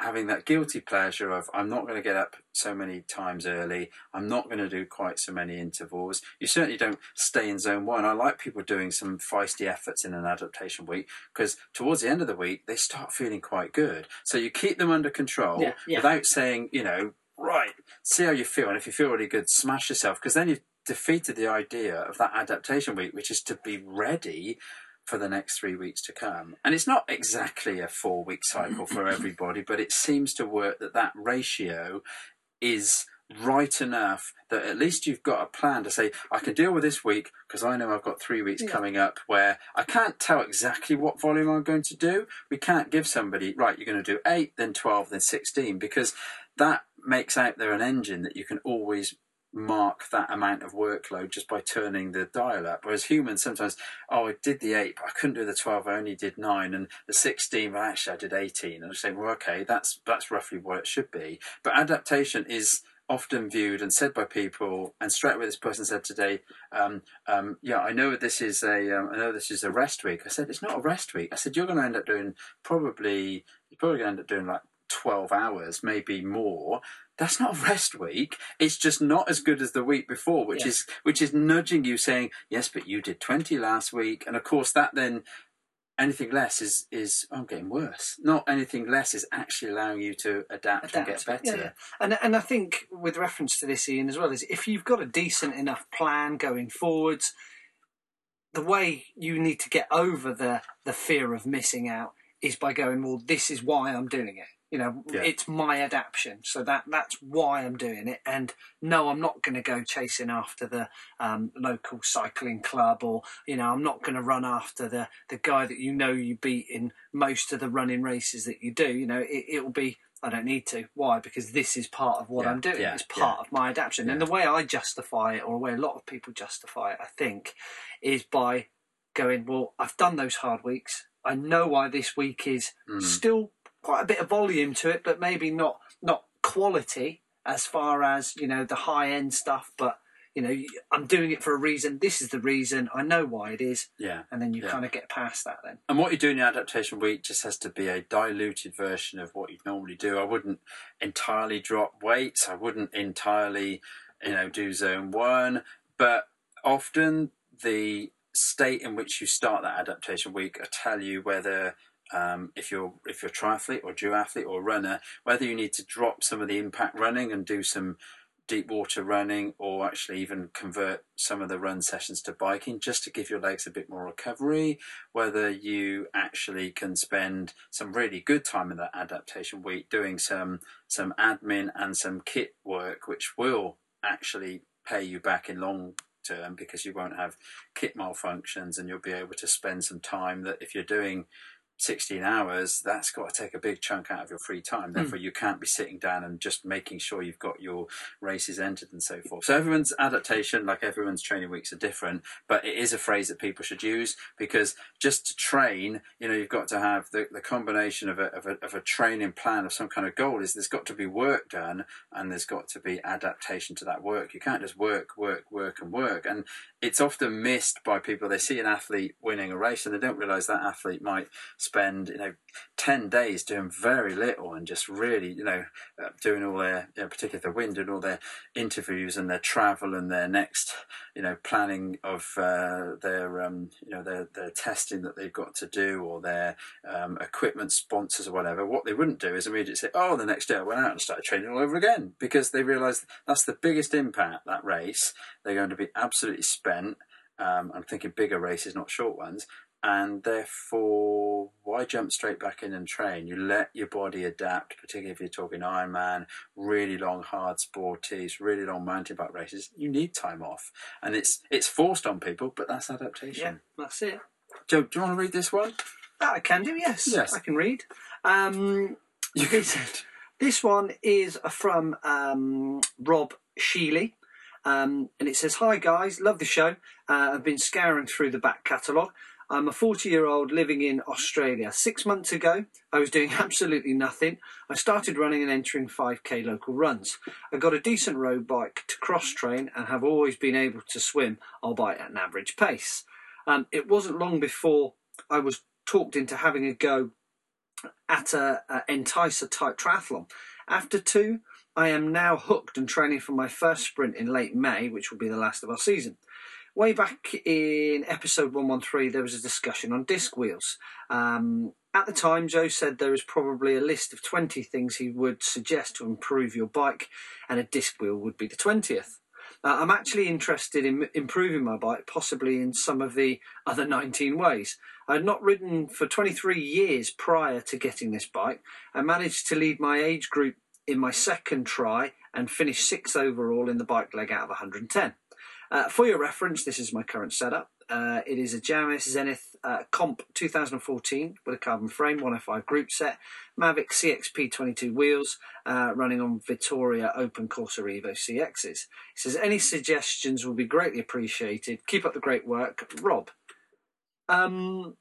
having that guilty pleasure of I'm not going to get up so many times early. I'm not going to do quite so many intervals. You certainly don't stay in zone one. I like people doing some feisty efforts in an adaptation week because towards the end of the week they start feeling quite good. So you keep them under control Yeah, yeah. without saying, you know, right, see how you feel, and if you feel really good, smash yourself because then you've defeated the idea of that adaptation week, which is to be ready for the next three weeks to come. And it's not exactly a four week cycle for <clears throat> everybody, but it seems to work that that ratio is right enough that at least you've got a plan to say, I can deal with this week because I know I've got three weeks Yeah. coming up where I can't tell exactly what volume I'm going to do. We can't give somebody, right, you're going to do eight, then 12, then 16, because that makes out there an engine that you can always mark that amount of workload just by turning the dial up. Whereas humans sometimes, oh, I did the eight, but I couldn't do the 12, I only did nine, and the 16, well, actually I did 18. And I say, well, okay, that's, that's roughly what it should be. But adaptation is often viewed and said by people, and straight away this person said today, um, um, yeah, I know this is a, um, I know this is a rest week. I said, it's not a rest week. I said, you're going to end up doing probably, you're probably going to end up doing like 12 hours, maybe more. That's not a <laughs> rest week. It's just not as good as the week before, which Yeah. is which is nudging you saying, yes, but you did 20 last week. And of course that then anything less is is oh, I'm getting worse. Not anything less is actually allowing you to adapt, and get better. Yeah, yeah. And and I think with reference to this, Ian, as well is if you've got a decent enough plan going forwards, the way you need to get over the the fear of missing out is by going, well, this is why I'm doing it. You know, Yeah. it's my adaptation, so that that's why I'm doing it. And no, I'm not going to go chasing after the um, local cycling club, or you know, I'm not going to run after the the guy that you know you beat in most of the running races that you do. You know, it, it will be. I don't need to. Why? Because this is part of what Yeah, I'm doing. yeah, it's part of my adaptation. And the way I justify it, or the way a lot of people justify it, I think, is by going, well, I've done those hard weeks. I know why this week is Mm. still quite a bit of volume to it, but maybe not not quality as far as you know the high end stuff. But you know, I'm doing it for a reason. This is the reason. I know why it is, Yeah. and then you Yeah. kind of get past that. Then And what you do in your adaptation week just has to be a diluted version of what you'd normally do. I wouldn't entirely drop weights. I wouldn't entirely, you know, do zone one. But often the state in which you start that adaptation week will tell you whether um, if you're if you're triathlete or duathlete or runner, whether you need to drop some of the impact running and do some deep water running or actually even convert some of the run sessions to biking just to give your legs a bit more recovery whether you actually can spend some really good time in that adaptation week doing some some admin and some kit work which will actually pay you back in long term because you won't have kit malfunctions and you'll be able to spend some time that if you're doing 16 hours that's got to take a big chunk out of your free time. Hmm. Therefore you can't be sitting down and just making sure you've got your races entered and so forth. So everyone's adaptation like everyone's training weeks are different but it is a phrase that people should use because just to train you know you've got to have the, the combination of a, of, a, of a training plan of some kind of goal is there's got to be work done and there's got to be adaptation to that work. You can't just work work work and work. And it's often missed by people. They see an athlete winning a race and they don't realize that athlete might spend you know 10 days doing very little and just really you know uh, doing all their you know, particularly they're wind and all their interviews and their travel and their next you know planning of uh, their um, you know their, their testing that they've got to do or their um, equipment sponsors or whatever what they wouldn't do is immediately say oh the next day I went out and started training all over again because they realize that's the biggest impact that race. They're going to be absolutely spent. Um, I'm thinking bigger races not short ones and therefore why jump straight back in and train you let your body adapt particularly if you're talking ironman really long hard sportives really long mountain bike races you need time off and it's it's forced on people but that's adaptation yeah, that's it. Joe, do you want to read this one That I can do. Yes, Yes. I can read. Um, you can This- This one is from um, Rob Sheely. Um, and it says, Hi guys, love the show. Uh, I've been scouring through the back catalogue. I'm a 40 year old living in Australia. Six months ago, I was doing <laughs> absolutely nothing. I started running and entering 5k local runs. I got a decent road bike to cross train and have always been able to swim, albeit at an average pace. Um, it wasn't long before I was talked into having a go at a, a Enticer type triathlon. After two, I am now hooked and training for my first sprint in late May, which will be the last of our season. Way back in episode 113, there was a discussion on disc wheels. Um, at the time, Joe said there is probably a list of 20 things he would suggest to improve your bike, and a disc wheel would be the 20th. Uh, I'm actually interested in improving my bike, possibly in some of the other 19 ways. I had not ridden for 23 years prior to getting this bike. I managed to lead my age group in my second try and finish sixth overall in the bike leg out of 110. Uh, for your reference, this is my current setup. Uh, it is a Jamis Xenith uh, Comp 2014 with a carbon frame, 105 group set, Mavic CXP 22 wheels, uh, running on Vittoria Open Corsa Evo CXs. It says any suggestions will be greatly appreciated. Keep up the great work, Rob. Um,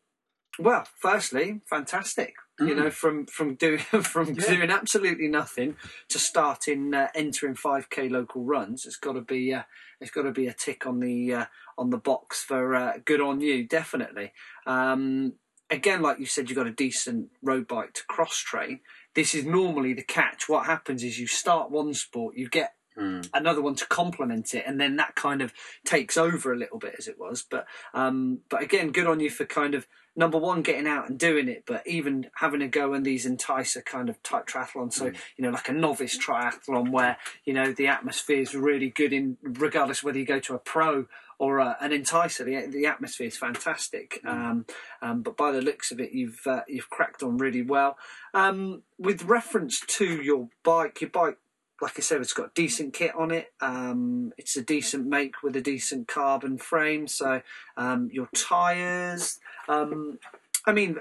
well, firstly, fantastic. You know, from from doing <laughs> from Yeah. doing absolutely nothing to starting uh, entering 5k local runs, it's got to be uh, it's got to be a tick on the uh, on the box for uh, good on you, definitely. Um, again, like you said, you've got a decent road bike to cross train. This is normally the catch. What happens is you start one sport, you get Mm. another one to complement it, and then that kind of takes over a little bit as it was. But um, but again, good on you for kind of number one getting out and doing it, but even having a go in these enticer kind of type triathlons. So you know, like a novice triathlon where you know the atmosphere is really good in regardless whether you go to a pro or uh, an enticer. The, the atmosphere is fantastic. Um, um, but by the looks of it, you've uh, you've cracked on really well. Um, with reference to your bike, your bike like I said, it's got decent kit on it. Um, it's a decent make with a decent carbon frame. So um, your tyres, um, I mean,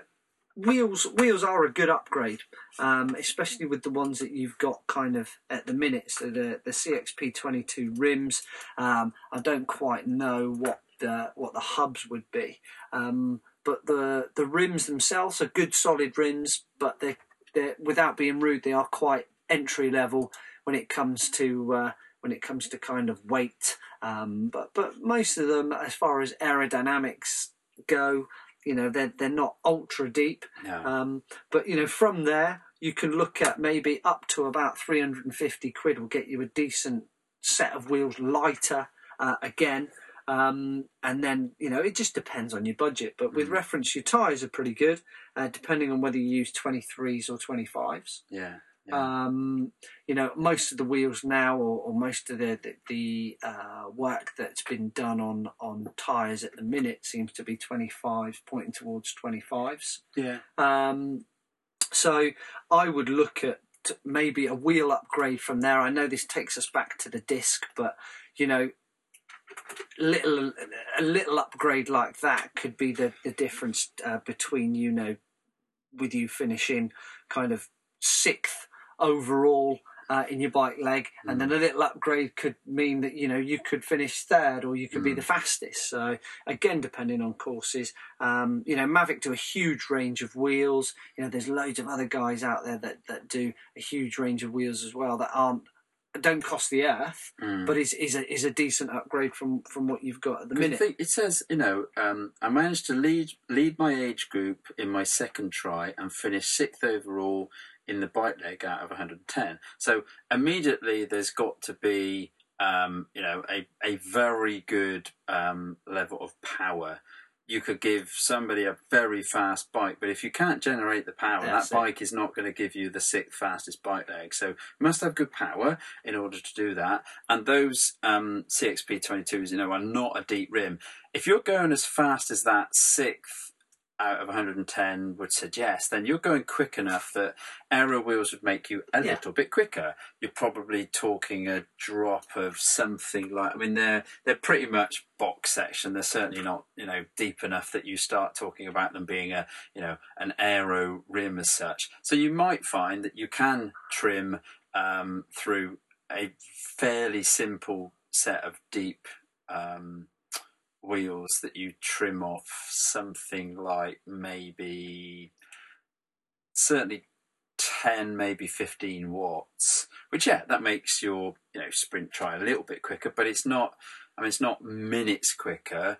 wheels wheels are a good upgrade, um, especially with the ones that you've got kind of at the minute. So the the CXP twenty two rims. Um, I don't quite know what the what the hubs would be, um, but the the rims themselves are good solid rims, but they they without being rude, they are quite entry level when it comes to uh, when it comes to kind of weight. Um, but but most of them, as far as aerodynamics go, you know they're they're not ultra deep. Yeah. Um, but you know from there you can look at maybe up to about 350 quid will get you a decent set of wheels lighter uh, again. Um, and then you know it just depends on your budget. But with reference, your tyres are pretty good, uh, depending on whether you use 23s or 25s. yeah. Yeah. Um, you know, most of the wheels now, or, or most of the the, the uh, work that's been done on on tyres at the minute seems to be 25, pointing towards 25s. yeah. Um, so I would look at maybe a wheel upgrade from there. I know this takes us back to the disc, but you know, little a little upgrade like that could be the the difference uh, between you know, with you finishing kind of sixth overall. Uh, in your bike leg, and then a little upgrade could mean that you know you could finish third, or you could be the fastest. So again, depending on courses, um, you know, Mavic do a huge range of wheels. You know, there's loads of other guys out there that, that do a huge range of wheels as well that aren't don't cost the earth, Mm. but is is a is a decent upgrade from from what you've got at the minute. think it says, you know, um, I managed to lead lead my age group in my second try and finish sixth overall in the bike leg out of 110. So immediately there's got to be, um, you know, a, a very good um, level of power. You could give somebody a very fast bike, but if you can't generate the power, That's that it. bike is not going to give you the sixth fastest bike leg. So you must have good power in order to do that. And those um, CXP 22s, you know, are not a deep rim. If you're going as fast as that sixth out of 110 would suggest, then you're going quick enough that aero wheels would make you a Yeah. little bit quicker. You're probably talking a drop of something like, I mean, they're they're pretty much box section. They're certainly not, you know, deep enough that you start talking about them being a, you know, an aero rim as such. So you might find that you can trim um, through a fairly simple set of deep um, wheels that you trim off something like maybe certainly 10 maybe 15 watts which yeah that makes your you know sprint try a little bit quicker but it's not i mean it's not minutes quicker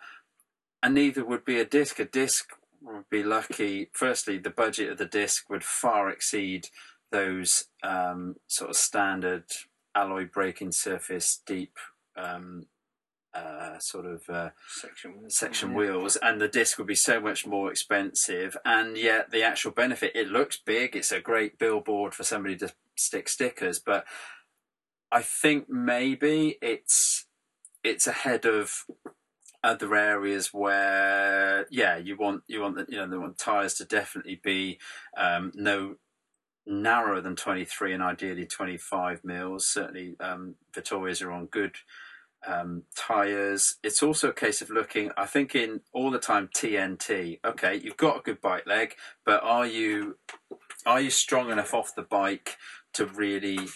and neither would be a disc. A disc would be lucky. Firstly the budget of the disc would far exceed those um, sort of standard alloy braking surface deep um, uh, sort of uh, Section section yeah. wheels and the disc would be so much more expensive and yet the actual benefit it looks big it's a great billboard for somebody to stick stickers but i think maybe it's it's ahead of other areas where yeah you want you want the, you know the want tires to definitely be um, no narrower than 23 and ideally 25 mils. Certainly, um, Vittoria's are on good um, tires. It's also a case of looking, I think, in all the time TNT. Okay, you've got a good bike leg, but are you are you strong enough off the bike to really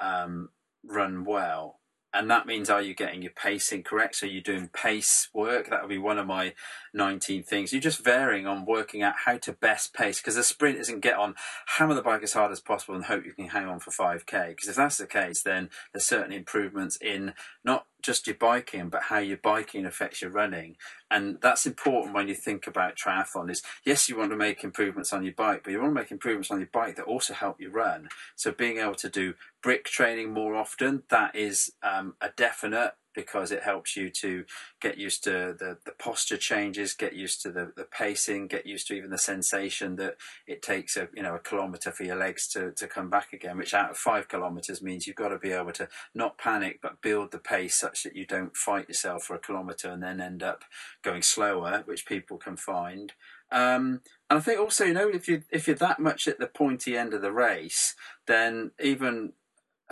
um, run well? and that means are you getting your pacing correct? So you're doing pace work. That would be one of my 19 things. You're just varying on working out how to best pace because the sprint isn't get on, hammer the bike as hard as possible and hope you can hang on for 5k. Because if that's the case, then there's certain improvements in not just your biking, but how your biking affects your running. And that's important when you think about triathlon is yes, you want to make improvements on your bike, but you want to make improvements on your bike that also help you run. So being able to do brick training more often, that is um, a definite because it helps you to get used to the, the posture changes, get used to the, the pacing, get used to even the sensation that it takes a you know a kilometre for your legs to, to come back again, which out of five kilometres means you've got to be able to not panic but build the pace such that you don't fight yourself for a kilometre and then end up going slower, which people can find. Um, and I think also, you know, if you if you're that much at the pointy end of the race, then even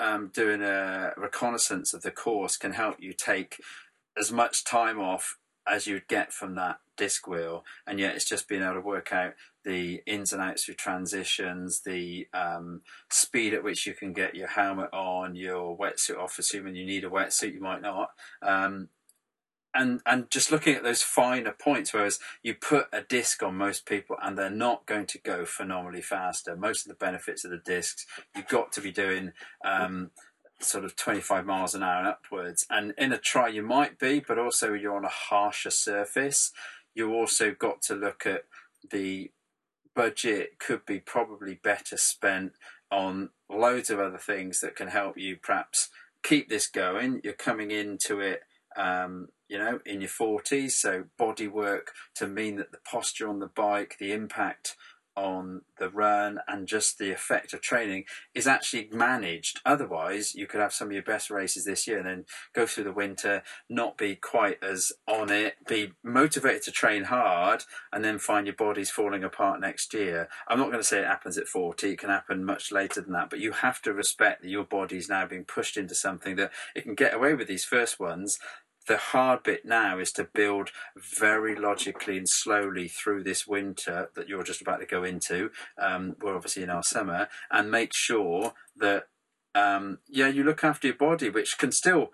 um, doing a reconnaissance of the course can help you take as much time off as you'd get from that disc wheel, and yet it's just being able to work out the ins and outs of transitions, the um, speed at which you can get your helmet on, your wetsuit off, assuming you need a wetsuit, you might not, um, and and just looking at those finer points whereas you put a disc on most people and they're not going to go phenomenally faster. Most of the benefits of the discs you've got to be doing um, sort of 25 miles an hour and upwards. And in a tri you might be but also you're on a harsher surface. You also got to look at the budget could be probably better spent on loads of other things that can help you perhaps keep this going. You're coming into it um, you know, in your 40s. So, body work to mean that the posture on the bike, the impact on the run, and just the effect of training is actually managed. Otherwise, you could have some of your best races this year and then go through the winter, not be quite as on it, be motivated to train hard, and then find your body's falling apart next year. I'm not going to say it happens at 40, it can happen much later than that, but you have to respect that your body's now being pushed into something that it can get away with these first ones the hard bit now is to build very logically and slowly through this winter that you're just about to go into. Um, we're obviously in our summer, and make sure that um, yeah, you look after your body, which can still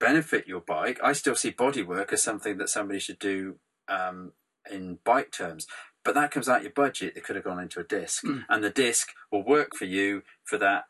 benefit your bike. I still see body work as something that somebody should do um, in bike terms. But that comes out your budget. It could have gone into a disc, mm. and the disc will work for you for that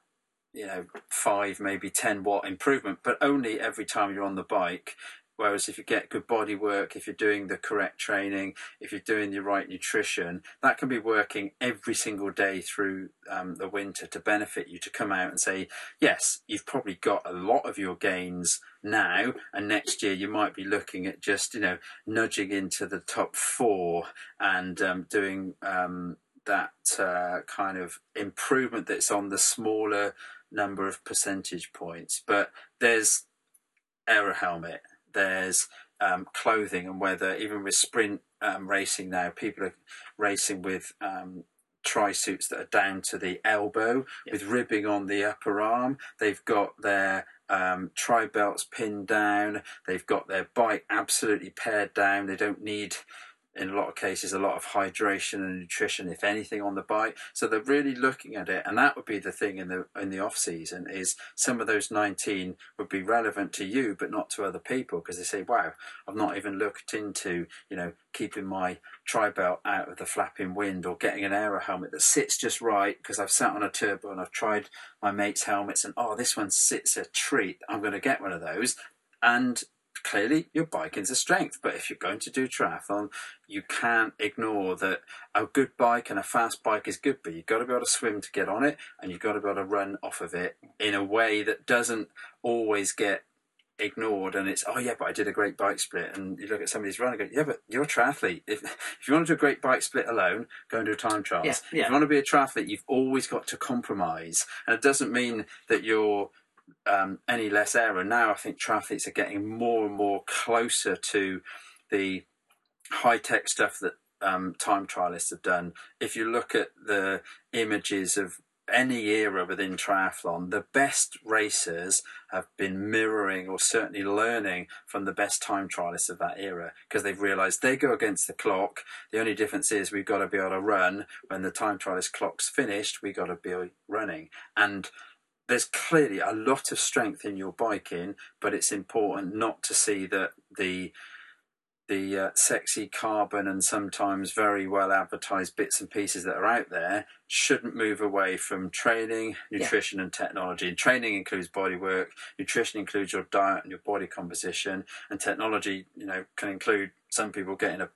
you know five maybe 10 watt improvement but only every time you're on the bike. Whereas if you get good body work if you're doing the correct training if you're doing the right nutrition that can be working every single day through um, the winter to benefit you to come out and say yes you've probably got a lot of your gains now and next year you might be looking at just you know nudging into the top four and um, doing um, that uh, kind of improvement that's on the smaller number of percentage points. But there's aero helmet, there's um, clothing and weather. Even with sprint um, racing now, people are racing with um, tri suits that are down to the elbow with ribbing on the upper arm. They've got their um, tri belts pinned down. They've got their bike absolutely pared down. They don't need in a lot of cases a lot of hydration and nutrition if anything on the bike so they're really looking at it and that would be the thing in the in the off season is some of those 19 would be relevant to you but not to other people because they say wow I've not even looked into you know keeping my tri belt out of the flapping wind or getting an aero helmet that sits just right because I've sat on a turbo and I've tried my mates helmets and oh this one sits a treat. I'm going to get one of those. And clearly your biking's a strength. But if you're going to do triathlon, you can't ignore that a good bike and a fast bike is good, but you've got to be able to swim to get on it, and you've got to be able to run off of it in a way that doesn't always get ignored and it's oh yeah but I did a great bike split and you look at somebody's running and go yeah but you're a triathlete if, if you want to do a great bike split alone go and do time trials yeah, yeah. if you want to be a triathlete you've always got to compromise and it doesn't mean that you're um, any less aero. Now I think triathletes are getting more and more closer to the high tech stuff that um, time trialists have done. If you look at the images of any era within triathlon, the best racers have been mirroring or certainly learning from the best time trialists of that era because they've realised they go against the clock. The only difference is we've got to be able to run when the time trialist clock's finished. We've got to be running and there's clearly a lot of strength in your biking, but it's important not to see that the the uh, sexy carbon and sometimes very well advertised bits and pieces that are out there shouldn't move away from training, nutrition, yeah. and technology. And training includes body work, nutrition includes your diet and your body composition, and technology, you know, can include some people getting a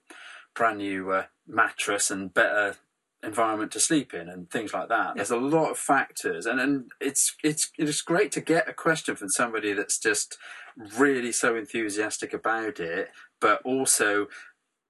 brand new uh, mattress and better environment to sleep in and things like that. Yeah. There's a lot of factors, and and it's it's it's great to get a question from somebody that's just really so enthusiastic about it, but also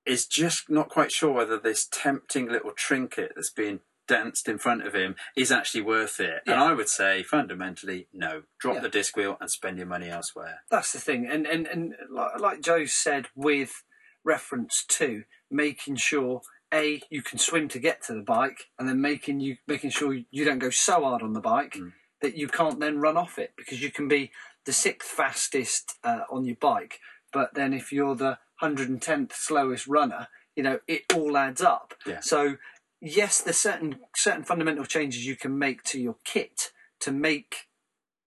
is just not quite sure whether this tempting little trinket that's being danced in front of him is actually worth it. Yeah. And I would say fundamentally, no. Drop yeah. the disc wheel and spend your money elsewhere. That's the thing. And and and like Joe said, with reference to making sure a you can swim to get to the bike, and then making you making sure you don't go so hard on the bike mm. that you can't then run off it because you can be the sixth fastest uh, on your bike, but then if you're the 110th slowest runner, you know it all adds up. Yeah. So yes, there's certain certain fundamental changes you can make to your kit to make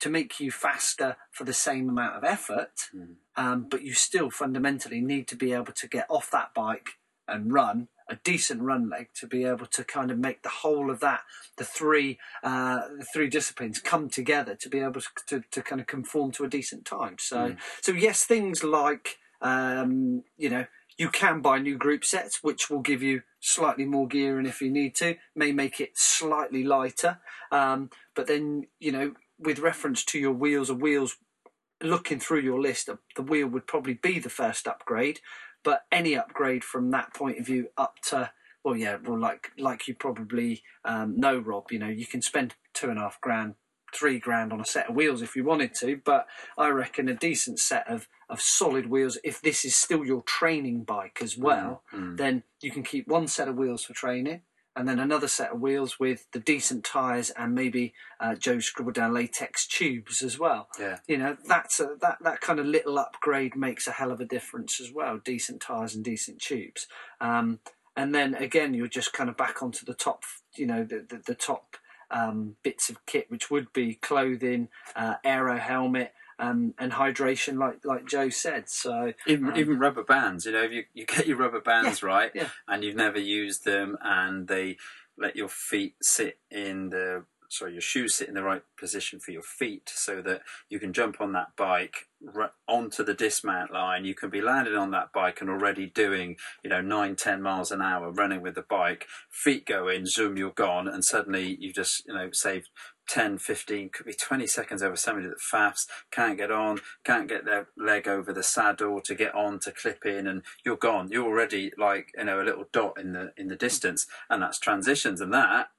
to make you faster for the same amount of effort, mm. um, but you still fundamentally need to be able to get off that bike and run a decent run leg to be able to kind of make the whole of that the three uh, the three disciplines come together to be able to, to, to kind of conform to a decent time so mm. so yes things like um, you know you can buy new group sets which will give you slightly more gear and if you need to may make it slightly lighter um, but then you know with reference to your wheels or wheels looking through your list the wheel would probably be the first upgrade but any upgrade from that point of view up to well, yeah, well, like like you probably um, know, Rob. You know, you can spend two and a half grand, three grand on a set of wheels if you wanted to, but I reckon a decent set of of solid wheels. If this is still your training bike as well, mm, then you can keep one set of wheels for training and then another set of wheels with the decent tyres and maybe uh, Joe scribbled down latex tubes as well. Yeah, you know that's a, that that kind of little upgrade makes a hell of a difference as well. Decent tyres and decent tubes, um, and then again you're just kind of back onto the top, you know, the the, the top um, bits of kit, which would be clothing, uh, aero helmet um, and hydration, like like Joe said. So even um, even rubber bands, you know, if you you get your rubber bands yeah, right, yeah. and you've never used them, and they let your feet sit in the sorry, your shoes sit in the right position for your feet so that you can jump on that bike onto the dismount line. You can be landing on that bike and already doing, you know, nine, ten miles an hour running with the bike. Feet go in, zoom, you're gone, and suddenly you've just, you know, saved 10, 15, could be 20 seconds over somebody that faffs, can't get on, can't get their leg over the saddle to get on to clip in, and you're gone. You're already like, you know, a little dot in the in the distance, and that's transitions, and that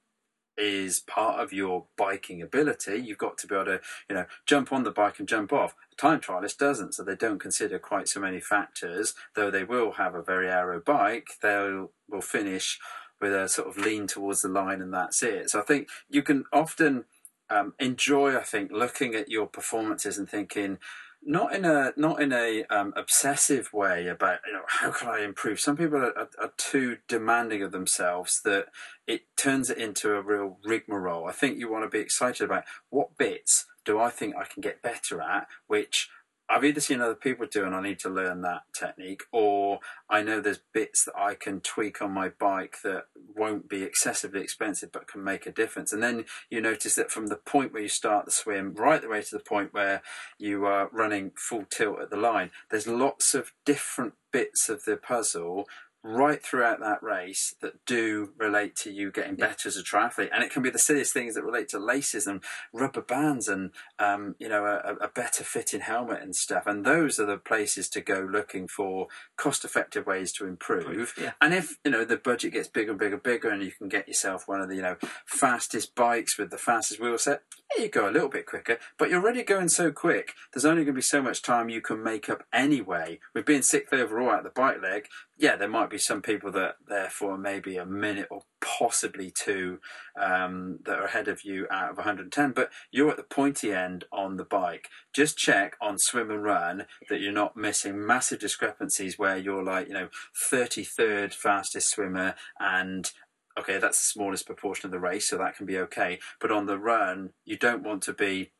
is part of your biking ability. You've got to be able to, you know, jump on the bike and jump off. The time trialist doesn't, so they don't consider quite so many factors. Though they will have a very aero bike, they will finish with a sort of lean towards the line, and that's it. So I think you can often um, enjoy, I think, looking at your performances and thinking, not in a not in a um, obsessive way about you know how can I improve. Some people are, are, are, too demanding of themselves that it turns it into a real rigmarole. I think you want to be excited about what bits do I think I can get better at, which I've either seen other people do and I need to learn that technique, or I know there's bits that I can tweak on my bike that won't be excessively expensive but can make a difference. And then you notice that from the point where you start the swim right the way to the point where you are running full tilt at the line, there's lots of different bits of the puzzle right throughout that race that do relate to you getting better as a triathlete. And it can be the silliest things that relate to laces and rubber bands and, um, you know, a, a, better fitting helmet and stuff. And those are the places to go looking for cost effective ways to improve. Yeah. And if, you know, the budget gets bigger and bigger and bigger and you can get yourself one of the, you know, fastest bikes with the fastest wheel set, yeah, you go a little bit quicker, but you're already going so quick. There's only going to be so much time you can make up anyway. With being sixth overall at the bike leg, yeah, there might be some people that therefore maybe a minute or possibly two um, that are ahead of you out of 110, but you're at the pointy end on the bike. Just check on swim and run that you're not missing massive discrepancies where you're like, you know, 33rd fastest swimmer and okay, that's the smallest proportion of the race, so that can be okay. But on the run, you don't want to be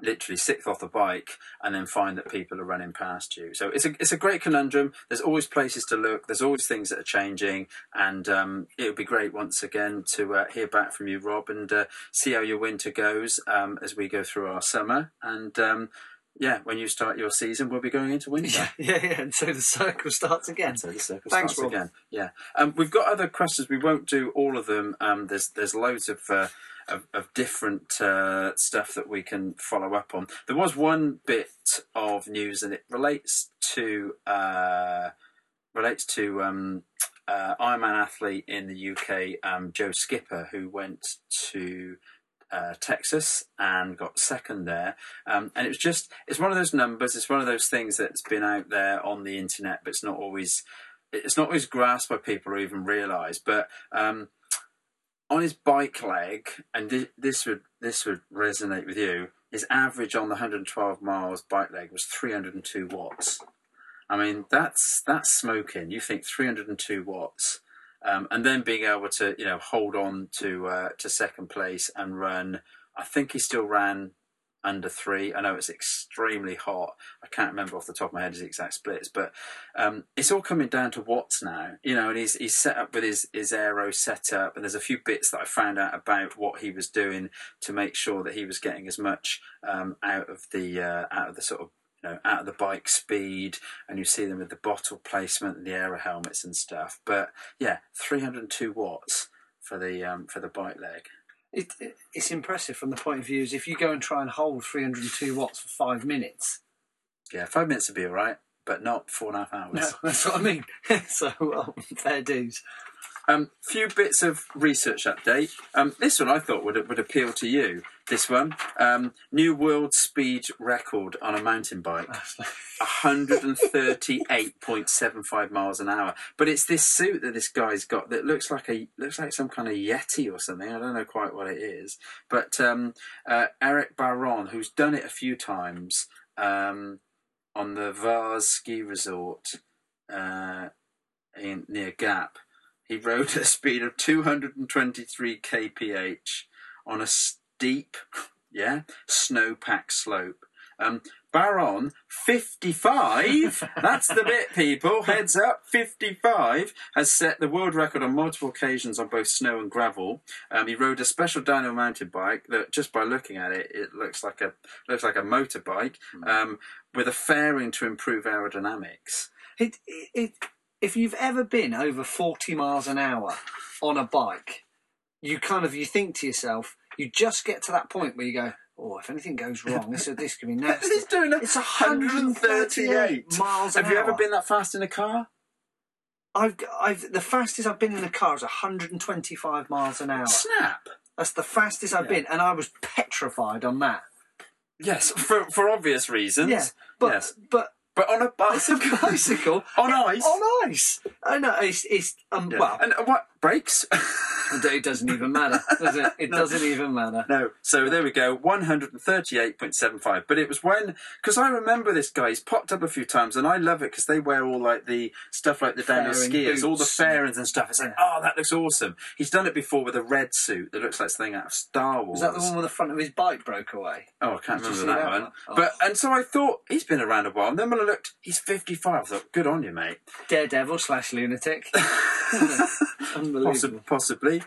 literally sixth off the bike and then find that people are running past you. So it's a it's a great conundrum. There's always places to look. There's always things that are changing, and um, it would be great once again to uh, hear back from you, Rob, and uh, see how your winter goes um, as we go through our summer. And um, yeah, when you start your season, we'll be going into winter. <laughs> Yeah, yeah, and so the circle starts again. So the circle Thanks, starts Rob. again. Yeah, um, we've got other questions. We won't do all of them. Um, there's there's loads of, uh, of of different uh, stuff that we can follow up on. There was one bit of news, and it relates to uh, relates to um, uh, Ironman athlete in the UK, um, Joe Skipper, who went to uh, Texas and got second there. Um, and it was just, it's one of those numbers, it's one of those things that's been out there on the internet, but it's not always, it's not always grasped by people or even realised. But um, on his bike leg, and thi- this would this would resonate with you, his average on the 112 miles bike leg was 302 watts. I mean, that's that's smoking. You think 302 watts, um, and then being able to you know hold on to uh, to second place and run. I think he still ran under three. I know it's extremely hot. I can't remember off the top of my head his exact splits, but um, it's all coming down to watts now. You know, and he's he's set up with his his aero setup, and there's a few bits that I found out about what he was doing to make sure that he was getting as much um, out of the uh, out of the sort of you know, out of the bike speed, and you see them with the bottle placement and the aero helmets and stuff. But yeah, 302 watts for the um, for the bike leg. It, it, it's impressive from the point of view is if you go and try and hold 302 watts for five minutes. Yeah, five minutes would be all right, but not four and a half hours. No, <laughs> that's what I mean. <laughs> so well, <laughs> fair dues. Um, few bits of research update. Um, this one I thought would would appeal to you. This one, um, new world speed record on a mountain bike, <laughs> 138.75 miles an hour. But it's this suit that this guy's got that looks like a looks like some kind of yeti or something. I don't know quite what it is. But um, uh, Eric Barone, who's done it a few times um, on the Vars ski resort uh, in near Gap. He <laughs> rode at a speed of 223 kph on a steep, yeah, snowpack slope. Um, Barone, 55, that's the bit, people, heads up, 55, has set the world record on multiple occasions on both snow and gravel. Um, he rode a special dyno mountain bike that, just by looking at it, it looks like a looks like a motorbike um, with a fairing to improve aerodynamics. It, it, it, if you've ever been over 40 miles an hour on a bike, you kind of you think to yourself, you just get to that point where you go, oh, if anything goes wrong, this this could be <laughs> nasty. He's doing it. It's 138 miles an Have you ever been that fast in a car? I've, I've the fastest I've been in a car is 125 miles an hour. Snap. That's the fastest I've Yeah. been, and I was petrified on that. Yes, for for obvious reasons. Yeah, but yes, but but on a <laughs> bicycle, bicycle on ice. on ice. I know it's it's um Yeah. well and what brakes? <laughs> it doesn't even matter, does it? It <laughs> doesn't even matter. no. So there we go, one hundred and thirty-eight point seven five. But it was when because I remember this guy. He's popped up a few times, and I love it because they wear all like the stuff like the downhill skiers, all the fairings and stuff. It's like, oh, that looks awesome. He's done it before with a red suit that looks like something out of Star Wars. Was that the one where the front of his bike broke away? Oh, I can't Did remember see that, one. one? Oh. But and so I thought he's been around a while. And then when I looked, he's fifty-five. I thought, good on you, mate. Daredevil slash lunatic. <laughs> Unbelievable. Possi- possibly,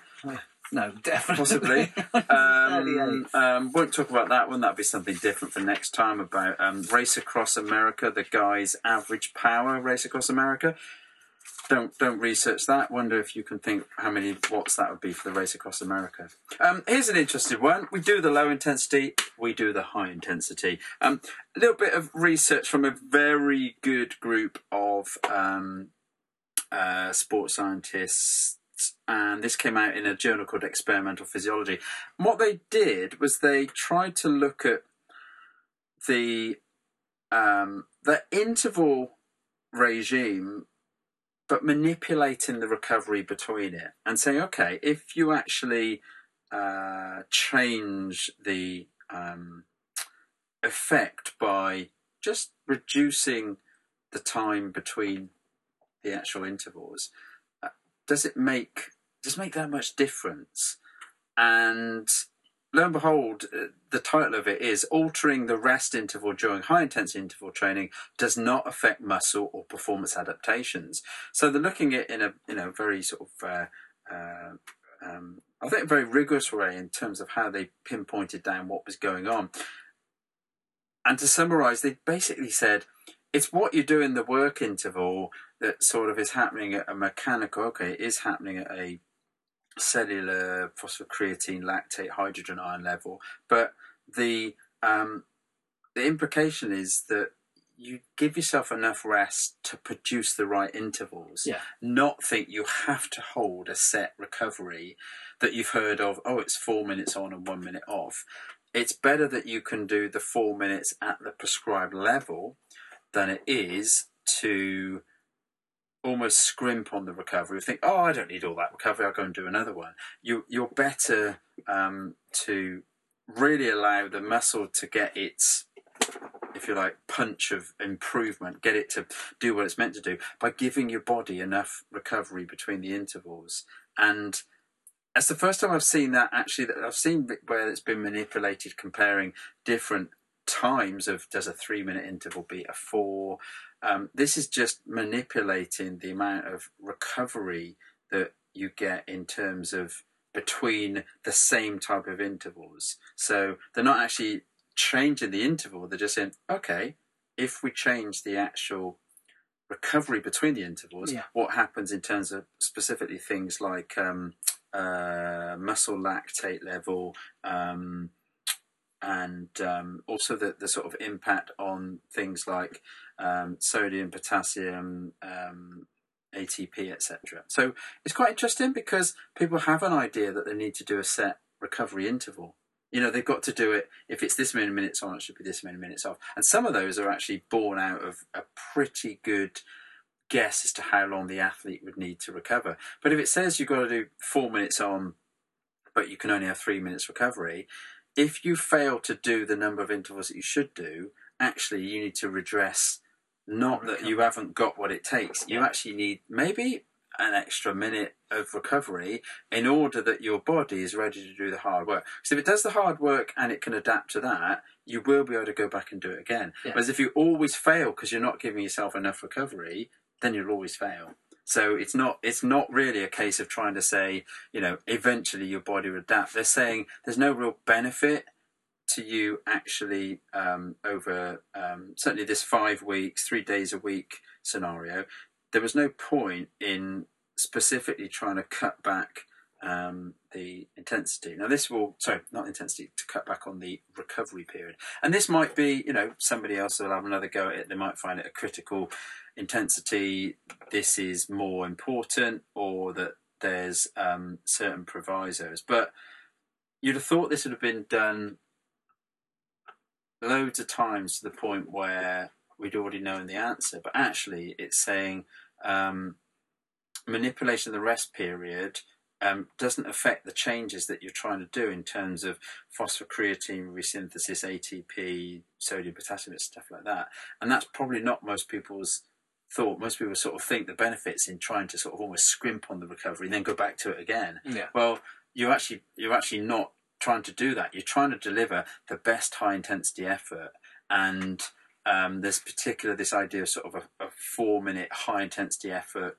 No, definitely. possibly. <laughs> um, um, won't talk about that one. That'll be something different for next time. About um, Race Across America, the guy's average power. Race Across America. Don't don't research that. Wonder if you can think how many watts that would be for the race across America. Um, here's an interesting one. We do the low intensity. We do the high intensity. Um, a little bit of research from a very good group of um, uh, sports scientists, and this came out in a journal called Experimental Physiology. What they did was they tried to look at the um, the interval regime but manipulating the recovery between it and saying, okay, if you actually uh, change the um, effect by just reducing the time between the actual intervals, does it make does it make that much difference? And lo and behold, uh, the title of it is Altering the Rest Interval During High Intensity Interval Training Does Not Affect Muscle or Performance Adaptations. So they're looking at it in a you know very sort of uh, uh, um, I think a very rigorous way in terms of how they pinpointed down what was going on. And to summarise, they basically said it's what you do in the work interval that sort of is happening at a mechanical. Okay, it is happening at a cellular phosphocreatine lactate hydrogen ion level, but the um, the implication is that you give yourself enough rest to produce the right intervals. Yeah. Not think you have to hold a set recovery that you've heard of. Oh, it's four minutes on and one minute off. It's better that you can do the four minutes at the prescribed level than it is to almost scrimp on the recovery. Think, oh, I don't need all that recovery. I'll go and do another one. You you're better um, to really allow the muscle to get its if you like, punch of improvement, get it to do what it's meant to do by giving your body enough recovery between the intervals. And it's the first time I've seen that actually, that I've seen where it's been manipulated comparing different times of does a three minute interval beat a four. Um, this is just manipulating the amount of recovery that you get in terms of between the same type of intervals. So they're not actually changing the interval. They're just saying, okay, if we change the actual recovery between the intervals, Yeah. what happens in terms of specifically things like um, uh, muscle lactate level um, and um, also the, the sort of impact on things like um, sodium, potassium, um, ATP, etc. So it's quite interesting because people have an idea that they need to do a set recovery interval. You know, they've got to do it. If it's this many minutes on, it should be this many minutes off. And some of those are actually born out of a pretty good guess as to how long the athlete would need to recover. But if it says you've got to do four minutes on, but you can only have three minutes recovery, if you fail to do the number of intervals that you should do, actually you need to redress not that you haven't got what it takes. You actually need maybe an extra minute of recovery in order that your body is ready to do the hard work. Because if it does the hard work and it can adapt to that, you will be able to go back and do it again. Yeah. Whereas if you always fail because you're not giving yourself enough recovery, then you'll always fail. So it's not it's not really a case of trying to say, you know, eventually your body will adapt. They're saying there's no real benefit to you actually um, over um, certainly this five weeks, three days a week scenario. There was no point in specifically trying to cut back um, the intensity. Now, this will, sorry, not intensity, to cut back on the recovery period. And this might be, you know, somebody else will have another go at it. They might find it a critical intensity. This is more important, or that there's um, certain provisos. But you'd have thought this would have been done loads of times to the point where we'd already known the answer. But actually, it's saying um, manipulation of the rest period um, doesn't affect the changes that you're trying to do in terms of phosphocreatine resynthesis, ATP, sodium, potassium, and stuff like that. And that's probably not most people's thought. Most people sort of think the benefits in trying to sort of almost scrimp on the recovery and then go back to it again. Yeah. Well, you're actually you're actually not trying to do that. You're trying to deliver the best high intensity effort, and um, there's particular this idea of sort of a, a four minute high intensity effort,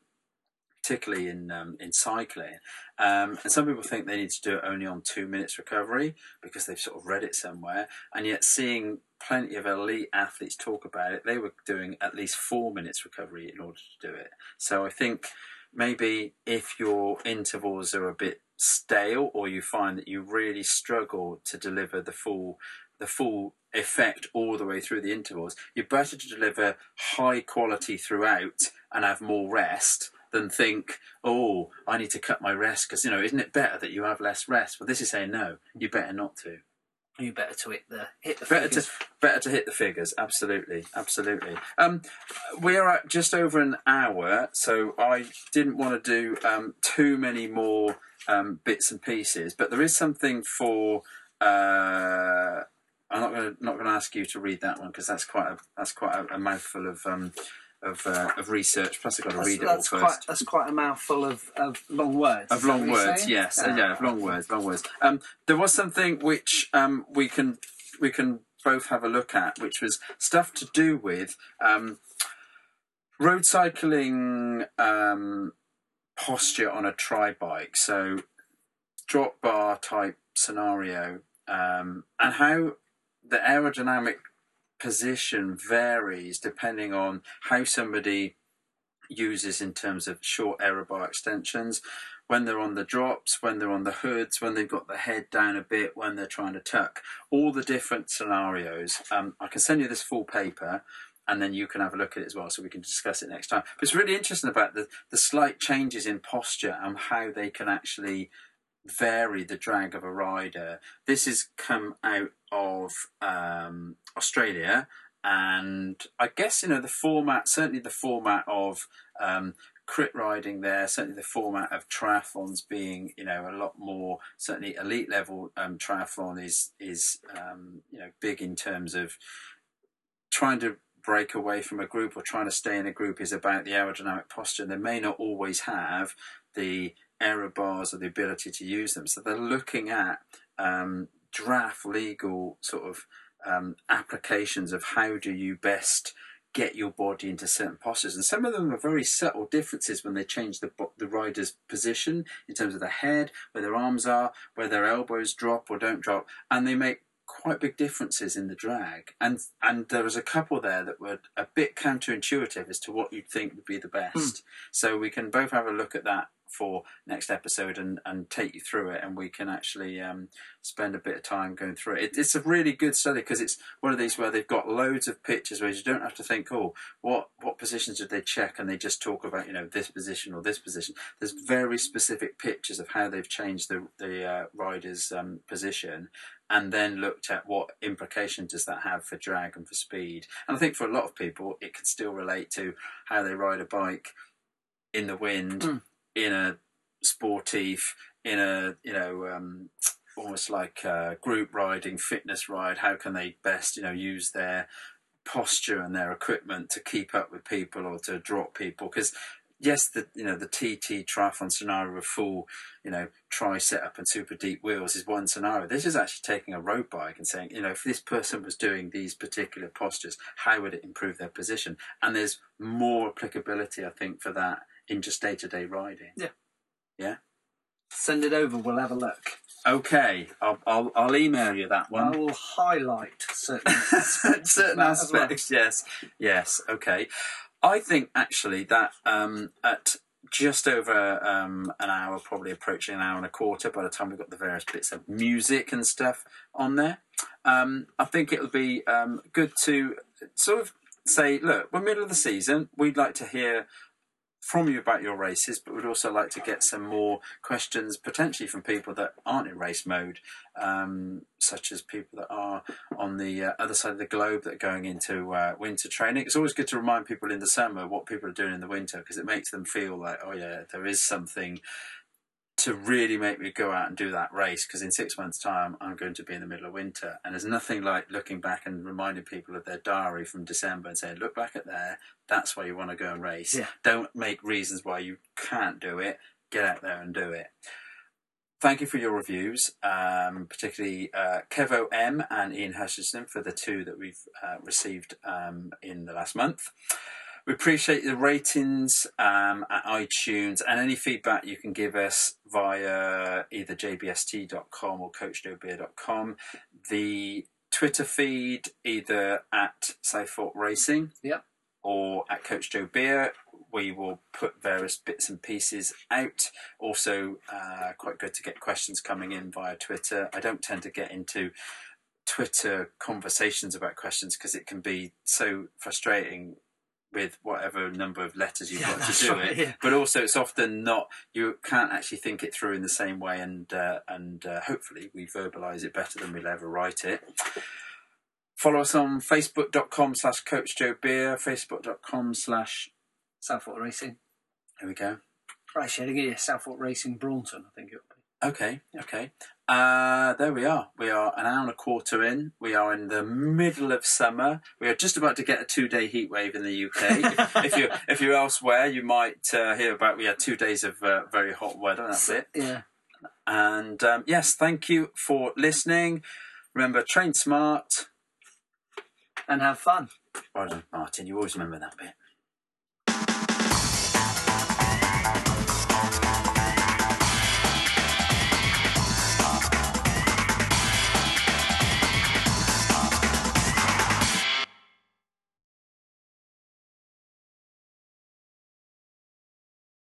particularly in um, in cycling. Um, and some people think they need to do it only on two minutes recovery because they've sort of read it somewhere. And yet, seeing plenty of elite athletes talk about it, they were doing at least four minutes recovery in order to do it. So I think maybe if your intervals are a bit stale or you find that you really struggle to deliver the full the full effect all the way through the intervals you're better to deliver high quality throughout and have more rest than think oh i need to cut my rest because you know isn't it better that you have less rest well this is saying no you better not to You better to hit the hit the better figures. to better to hit the figures. Absolutely, absolutely. Um, we are at just over an hour, so I didn't want to do um, too many more um, bits and pieces. But there is something for. Uh, I'm not going to not going to ask you to read that one because that's quite a that's quite a, a mouthful of um, of uh, of research. Plus, I've got to That's, read it all that's first. quite that's quite a mouthful of, of long words. Of is that what long words, yes, uh, Ah. yeah, of long words, long words. Um, there was something which um, we can we can both have a look at, which was stuff to do with um, road cycling um, posture on a tri bike. So drop bar type scenario, um, and how the aerodynamic position varies depending on how somebody uses in terms of short aero bar extensions. When they're on the drops when they're on the hoods when they've got the head down a bit when they're trying to tuck all the different scenarios. Um, i can send you this full paper and then you can have a look at it as well so we can discuss it next time. But it's really interesting about the, the slight changes in posture and how they can actually vary the drag of a rider this has come out of um, australia and I guess you know the format, certainly the format of um, crit riding there, certainly the format of triathlons being you know a lot more certainly elite level um, triathlon is is um, you know big in terms of trying to break away from a group or trying to stay in a group is about the aerodynamic posture. They may not always have the aero bars or the ability to use them, so they're looking at um, draft legal sort of um, applications of how do you best get your body into certain postures, and some of them are very subtle differences when they change the the rider's position in terms of the head, where their arms are, where their elbows drop or don't drop, and they make quite big differences in the drag. And and there was a couple there that were a bit counterintuitive as to what you'd think would be the best. So we can both have a look at that for next episode and, and take you through it and we can actually um, spend a bit of time going through it. it it's a really good study because it's one of these where they've got loads of pictures where you don't have to think oh what what positions did they check and they just talk about you know this position or this position there's very specific pictures of how they've changed the, the uh, rider's um, position and then looked at what implication does that have for drag and for speed and I think for a lot of people it can still relate to how they ride a bike in the wind Mm. In a sportive, in a you know um, almost like uh, group riding, fitness ride. How can they best you know use their posture and their equipment to keep up with people or to drop people? Because yes, the you know the TT triathlon scenario of full you know tri setup and super deep wheels is one scenario. This is actually taking a road bike and saying you know if this person was doing these particular postures, how would it improve their position? And there's more applicability, I think, for that in just day to day riding. Yeah. Yeah. Send it over. We'll have a look. Okay, I'll, I'll, I'll email you that one. I will highlight certain <laughs> aspects. Certain of that as well. aspects, yes, yes. Okay, I think actually that um, at just over um, an hour, probably approaching an hour and a quarter, by the time we've got the various bits of music and stuff on there, um, I think it would be um, good to sort of say, look, we're middle of the season. We'd like to hear from you about your races, but we'd also like to get some more questions potentially from people that aren't in race mode, um, such as people that are on the uh, other side of the globe that are going into uh, winter training. It's always good to remind people in the summer what people are doing in the winter because it makes them feel like, oh yeah, there is something to really make me go out and do that race because in six months' time I'm going to be in the middle of winter, and there's nothing like looking back and reminding people of their diary from December and saying, look back at there. That's why you want to go and race. Yeah. Don't make reasons why you can't do it. Get out there and do it. Thank you for your reviews, um, particularly uh, Kevo M and Ian Hutchinson for the two that we've uh, received um, in the last month. We appreciate the ratings um, at iTunes and any feedback you can give us via either jbst.com or coachjoebeer.com. The Twitter feed either at Southfork Racing Yep. or at Coach Joe Beer. We will put various bits and pieces out. Also, uh, quite good to get questions coming in via Twitter. I don't tend to get into Twitter conversations about questions because it can be so frustrating with whatever number of letters you've Yeah, got to do right, it. yeah. But also, it's often not you can't actually think it through in the same way, and uh, and uh, hopefully we verbalise it better than we'll ever write it. Follow us on facebook.com slash coach Joe Beer, facebook.com slash Southfork Racing. here we go. Right, yeah, Southfork Racing Braunton, I think it. Okay, okay. Uh, there we are. We are an hour and a quarter in. We are in the middle of summer. We are just about to get a two-day heat wave in the UK. if, <laughs> if you're if you're elsewhere, you might uh, hear about. We had two days of uh, very hot weather. That's it. Yeah. And um, yes, thank you for listening. Remember, train smart. And have fun. Well done, Martin. You always remember that bit.